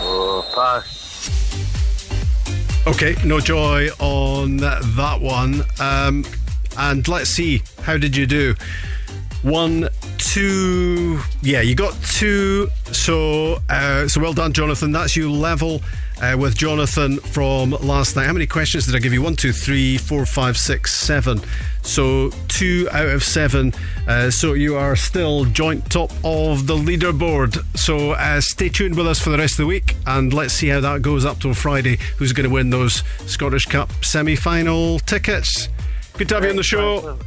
Oh, pass. Okay, no joy on that one. Um, and let's see, how did you do? One, two. Yeah, you got two. So, uh, so well done, Jonathan. That's you level uh, with Jonathan from last night. How many questions did I give you? One, two, three, four, five, six, seven. So two out of seven. Uh, so you are still joint top of the leaderboard. So uh, stay tuned with us for the rest of the week, and let's see how that goes up till Friday. Who's going to win those Scottish Cup semi-final tickets? Good to have you on the show.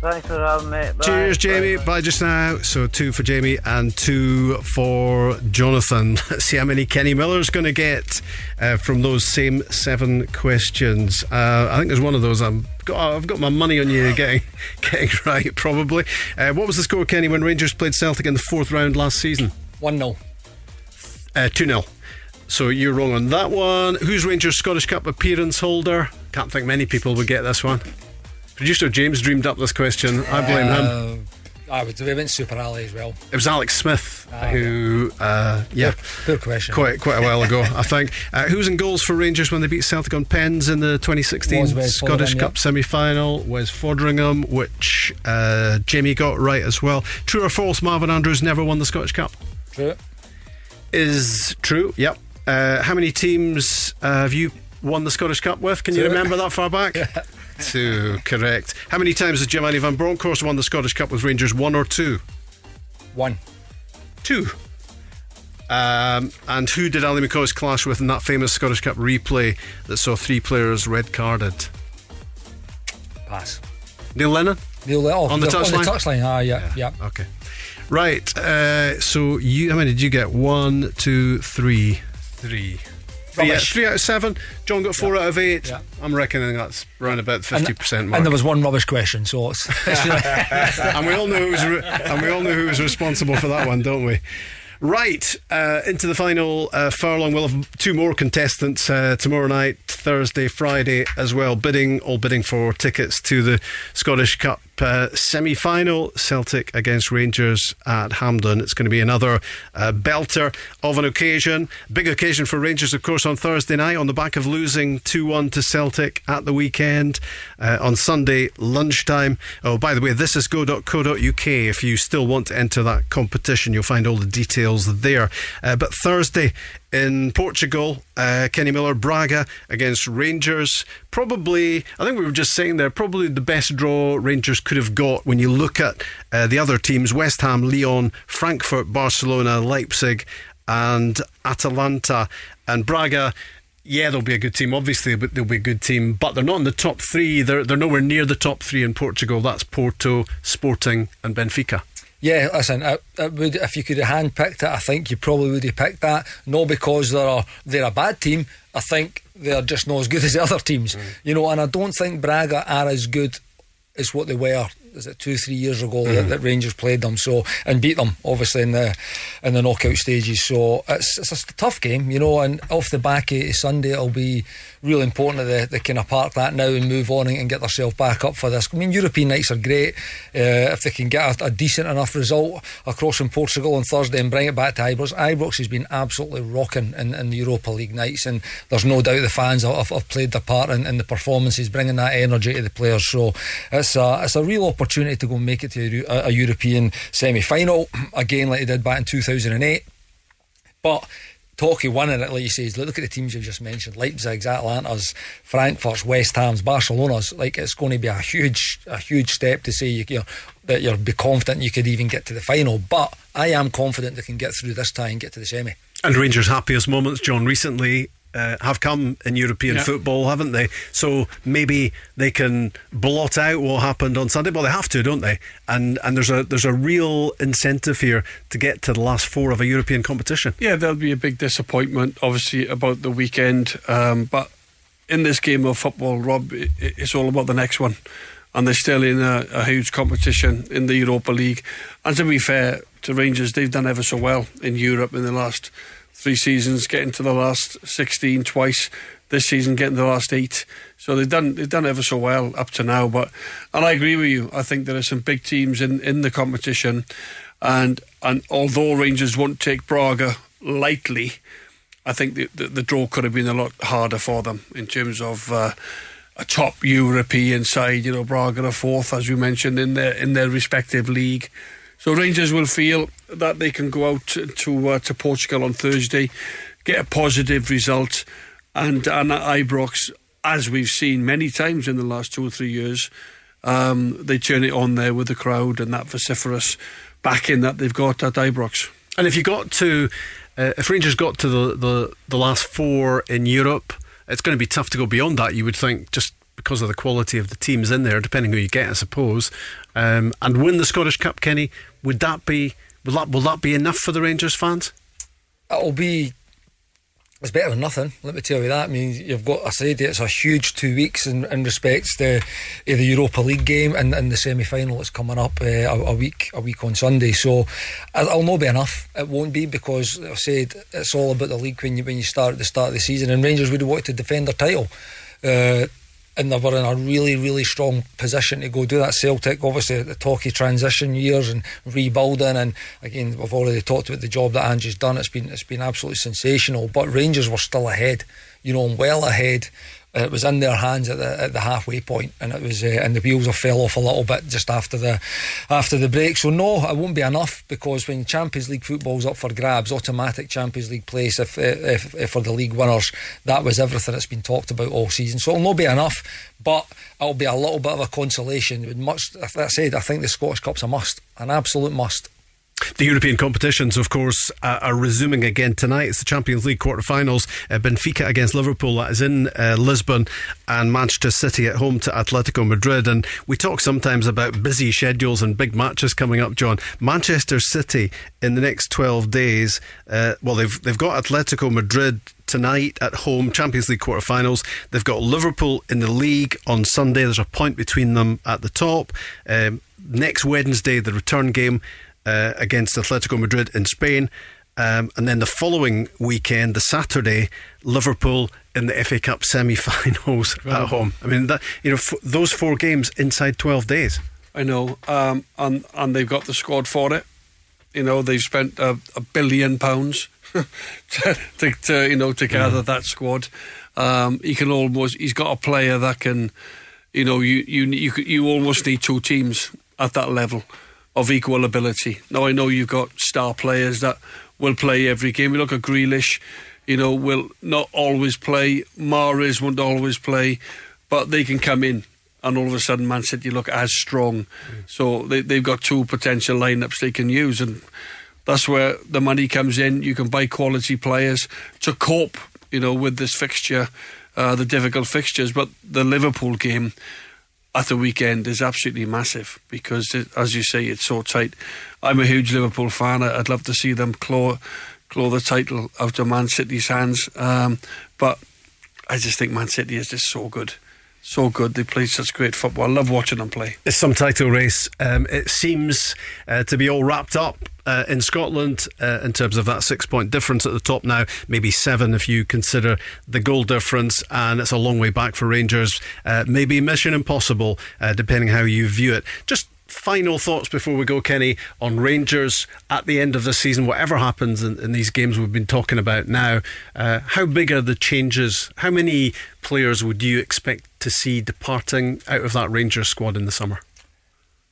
Thanks for having me. Bye. Cheers, Jamie. Bye. Bye. just now. So two for Jamie and two for Jonathan. Let's see how many Kenny Miller's going to get uh, from those same seven questions. Uh, I think there's one of those I'm. Got, I've got my money on you getting getting right, probably. Uh, what was the score, Kenny, when Rangers played Celtic in the fourth round last season? 1 0. Uh, 2 0. So you're wrong on that one. Who's Rangers Scottish Cup appearance holder? Can't think many people would get this one. Producer James dreamed up this question. I blame him. Uh, I would. We went Super Ali as well. It was Alex Smith who, uh, yeah, poor, question. Quite quite a while ago, I think. Uh, who was in goals for Rangers when they beat Celtic on pens in the 2016 Scottish Cup semi-final? Was Foderingham, which uh, Jamie got right as well. True or false? Marvin Andrews never won the Scottish Cup. True. Is true. Yep. Uh, how many teams uh, have you won the Scottish Cup with? Can you remember that far back? two, correct. How many times has Giovanni Van Bronckhorst won the Scottish Cup with Rangers? One or two? One. Two. Um, and who did Ally McCoist clash with in that famous Scottish Cup replay that saw three players red carded? Pass. Neil Lennon? Neil Lennon. Oh, on the touchline? On the touchline, ah, yeah, yeah. yeah. Okay. Right. Uh, so you, how many did you get? One, two, three, three. Three out, three out, of seven. John got four yeah. out of eight. Yeah. I'm reckoning that's around about fifty percent And there was one rubbish question, so it's. and we all know who's re- and we all know who was responsible for that one, don't we? Right, uh, into the final uh, furlong. We'll have two more contestants uh, tomorrow night, Thursday, Friday as well, bidding, all bidding for tickets to the Scottish Cup uh, semi final Celtic against Rangers at Hampden. It's going to be another uh, belter of an occasion. Big occasion for Rangers, of course, on Thursday night on the back of losing 2 1 to Celtic at the weekend. Uh, on Sunday, lunchtime. Oh, by the way, this is go.co.uk. If you still want to enter that competition, you'll find all the details there. Uh, but Thursday, in Portugal, uh, Kenny Miller Braga against Rangers. Probably, I think we were just saying there, probably the best draw Rangers could have got when you look at uh, the other teams West Ham, Lyon, Frankfurt, Barcelona, Leipzig, and Atalanta. And Braga yeah, they'll be a good team. Obviously, but they'll be a good team. But they're not in the top three. They're they're nowhere near the top three in Portugal. That's Porto, Sporting, and Benfica. Yeah, listen, it, it would if you could have handpicked it, I think you probably would have picked that. Not because they're a, they're a bad team. I think they're just not as good as the other teams. Mm. You know, and I don't think Braga are as good as what they were is it two three years ago mm. that, that, Rangers played them so and beat them obviously in the in the knockout stages so it's it's a tough game you know and off the back of Sunday it'll be really important that they, they kind of park that now and move on and get themselves back up for this. I mean European nights are great uh, if they can get a, a, decent enough result across in Portugal on Thursday and bring it back to Ibrox. Ibrox has been absolutely rocking in, in the Europa League nights and there's no doubt the fans have, have played their part in, in the performances bringing that energy to the players. So it's a, it's a real opportunity to go and make it to a, a European semi final again, like they did back in 2008. But Talkie winning it, like you say, look at the teams you've just mentioned Leipzig's, Atlanta's, Frankfurt's, West Ham's, Barcelona's. Like it's going to be a huge, a huge step to say you, you know, that you'll be confident you could even get to the final. But I am confident they can get through this tie and get to the semi. And Rangers' happiest moments, John, recently uh, have come in European football, haven't they? So maybe they can blot out what happened on Sunday. Well, they have to, don't they? And and there's a there's a real incentive here to get to the last four of a European competition. Yeah, there'll be a big disappointment, obviously, about the weekend. Um, but in this game of football, Rob, it, it's all about the next one. And they're still in a, a huge competition in the Europa League. And to be fair to Rangers, they've done ever so well in Europe in the last three seasons, getting to the last 16 twice. This season, getting the last eight. So they've done they've done ever so well up to now. But and I agree with you. I think there are some big teams in, in the competition, and and although Rangers won't take Braga lightly, I think the, the, the draw could have been a lot harder for them in terms of. Uh, a top European side, you know, Braga are fourth, as we mentioned, in their in their respective league. So Rangers will feel that they can go out to uh, to Portugal on Thursday, get a positive result, and and at Ibrox, as we've seen many times in the last two or three years, um, they turn it on there with the crowd and that vociferous backing that they've got at Ibrox. And if you got to, uh, if Rangers got to the, the the last four in Europe, it's going to be tough to go beyond that. You would think just because of the quality of the teams in there, depending who you get, I suppose, um, and win the Scottish Cup, Kenny. Would that be will that will that be enough for the Rangers fans? It'll be. It's better than nothing. Let me tell you that. I mean, you've got. I said it's a huge two weeks in, in respects to uh, the Europa League game and, and the semi final that's coming up uh, a, a, week a week on Sunday. So it'll not be enough. It won't be because I said it's all about the league when you when you start at the start of the season. And Rangers would have wanted to defend their title. Uh, and they were in a really, really strong position to go do that. Celtic, obviously, the talky transition years and rebuilding, and again, we've already talked about the job that Andrew's done. It's been it's been absolutely sensational. But Rangers were still ahead, you know, well ahead. Uh, it was in their hands at the, at the halfway point, and it was uh, and the wheels have fell off a little bit just after the after the break. So no, it won't be enough because when Champions League football's up for grabs, automatic Champions League place if, if, if for the league winners, that was everything that's been talked about all season. So it'll not be enough, but it'll be a little bit of a consolation. With Much, that said, I think the Scottish Cup's a must, an absolute must. The European competitions, of course, uh, are resuming again tonight. It's the Champions League quarter-finals. Uh, Benfica against Liverpool, that is in uh, Lisbon, and Manchester City at home to Atletico Madrid. And we talk sometimes about busy schedules and big matches coming up, John. Manchester City in the next 12 days, uh, well, they've, they've got Atletico Madrid tonight at home, Champions League quarter-finals. They've got Liverpool in the league on Sunday. There's a point between them at the top. Um, next Wednesday, the return game uh, against Atletico Madrid in Spain. Um, and then the following weekend, the Saturday, Liverpool in the FA Cup semi-finals right. at home. I mean, that you know, f- those four games inside twelve days. I know, um, and and they've got the squad for it. You know, they've spent a, a billion pounds to, to, to, you know to gather mm. that squad. Um, he can almost he's got a player that can, you know, you you you you almost need two teams at that level of equal ability. Now I know you've got star players that will play every game. We look at Grealish, you know, will not always play. Mahrez won't always play, but they can come in. And all of a sudden, Man City look as strong. Mm. So they, they've got two potential lineups they can use. And that's where the money comes in. You can buy quality players to cope, you know, with this fixture, uh, the difficult fixtures. But the Liverpool game, at the weekend is absolutely massive because, it, as you say, it's so tight. I'm a huge Liverpool fan. I'd love to see them claw claw the title out of Man City's hands, um, but I just think Man City is just so good so good. They play such great football. I love watching them play. It's some title race. Um, it seems uh, to be all wrapped up uh, in Scotland uh, in terms of that six point difference at the top now, maybe seven if you consider the goal difference, and it's a long way back for Rangers. Uh, maybe mission impossible, uh, depending how you view it. Just final thoughts before we go, Kenny, on Rangers at the end of the season, whatever happens in, in these games we've been talking about now. Uh, how big are the changes? How many players would you expect to see departing out of that Rangers squad in the summer?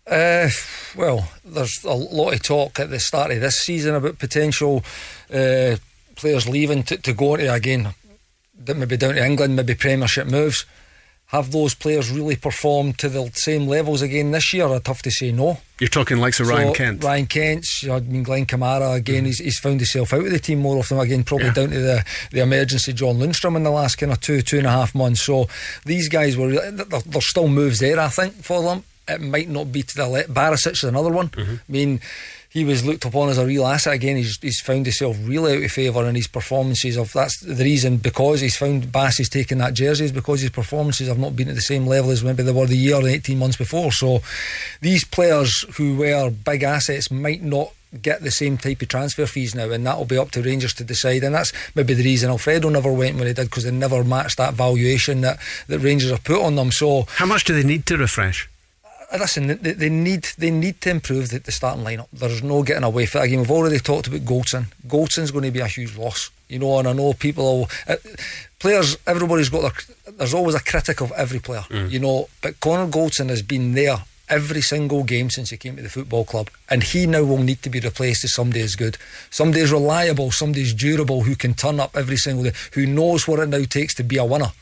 Uh, well, there's a lot of talk at the start of this season about potential uh, players leaving to, to go to again, maybe down to England, maybe Premiership moves. Have those players really performed to the same levels again this year? I'd have to say no. You're talking like so Ryan Kent. Ryan Kent, I mean Glenn Kamara again. Mm. He's, he's found himself out of the team more often again, probably yeah. down to the the emergency John Lundstram in the last kind of two two and a half months. So these guys were there's still moves there, I think, for them. It might not be to the left. Barisic is another one. Mm-hmm. I mean he was looked upon as a real asset again. He's, he's found himself really out of favour in his performances. Of that's the reason because he's found Bassey's taking that jersey is because his performances have not been at the same level as maybe they were the year and eighteen months before. So these players who were big assets might not get the same type of transfer fees now, and that'll be up to Rangers to decide. And that's maybe the reason Alfredo never went when he did because they never matched that valuation that, that Rangers have put on them. So, how much do they need to refresh? Listen, they, they, need they need to improve the, the starting lineup. There's no getting away from it. Again, we've already talked about Goldson. Goldson's going to be a huge loss, you know. And I know people, uh, players, everybody's got their. There's always a critic of every player, mm. you know. But Connor Goldson has been there every single game since he came to the football club, and he now will need to be replaced as somebody as good, somebody as reliable, somebody as durable, who can turn up every single day, who knows what it now takes to be a winner.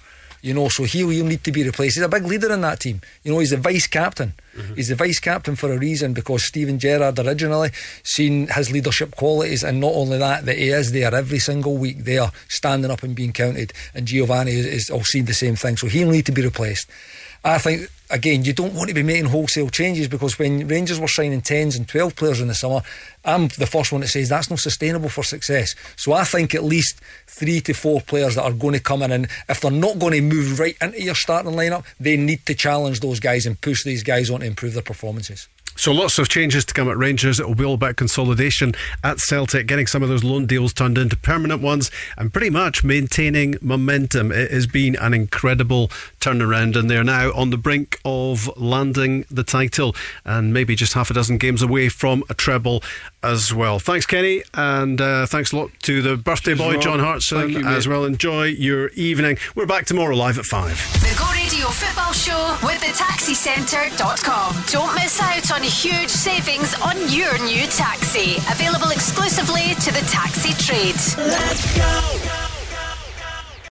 You know, so he will need to be replaced. He's a big leader in that team. You know, he's the vice captain. Mm-hmm. He's the vice captain for a reason because Steven Gerrard originally seen his leadership qualities, and not only that, that he is there every single week, there standing up and being counted. And Giovanni is, is all seen the same thing, so he'll need to be replaced. I think again, you don't want to be making wholesale changes because when Rangers were signing 10s and 12 players in the summer, I'm the first one that says that's not sustainable for success. So I think at least three to four players that are going to come in, and if they're not going to move right into your starting lineup, they need to challenge those guys and push these guys on to improve their performances. So lots of changes to come at Rangers. It will be all about consolidation at Celtic, getting some of those loan deals turned into permanent ones, and pretty much maintaining momentum. It has been an incredible turnaround, and they're now on the brink of landing the title, and maybe just half a dozen games away from a treble as well. Thanks, Kenny, and uh, thanks a lot to the birthday boy, John Hartson, you, as well. Enjoy your evening. We're back tomorrow live at five. The Go Radio Football Show with the taxicentre.com. Don't miss out on huge savings on your new taxi. Available exclusively to the taxi trade. Let's go.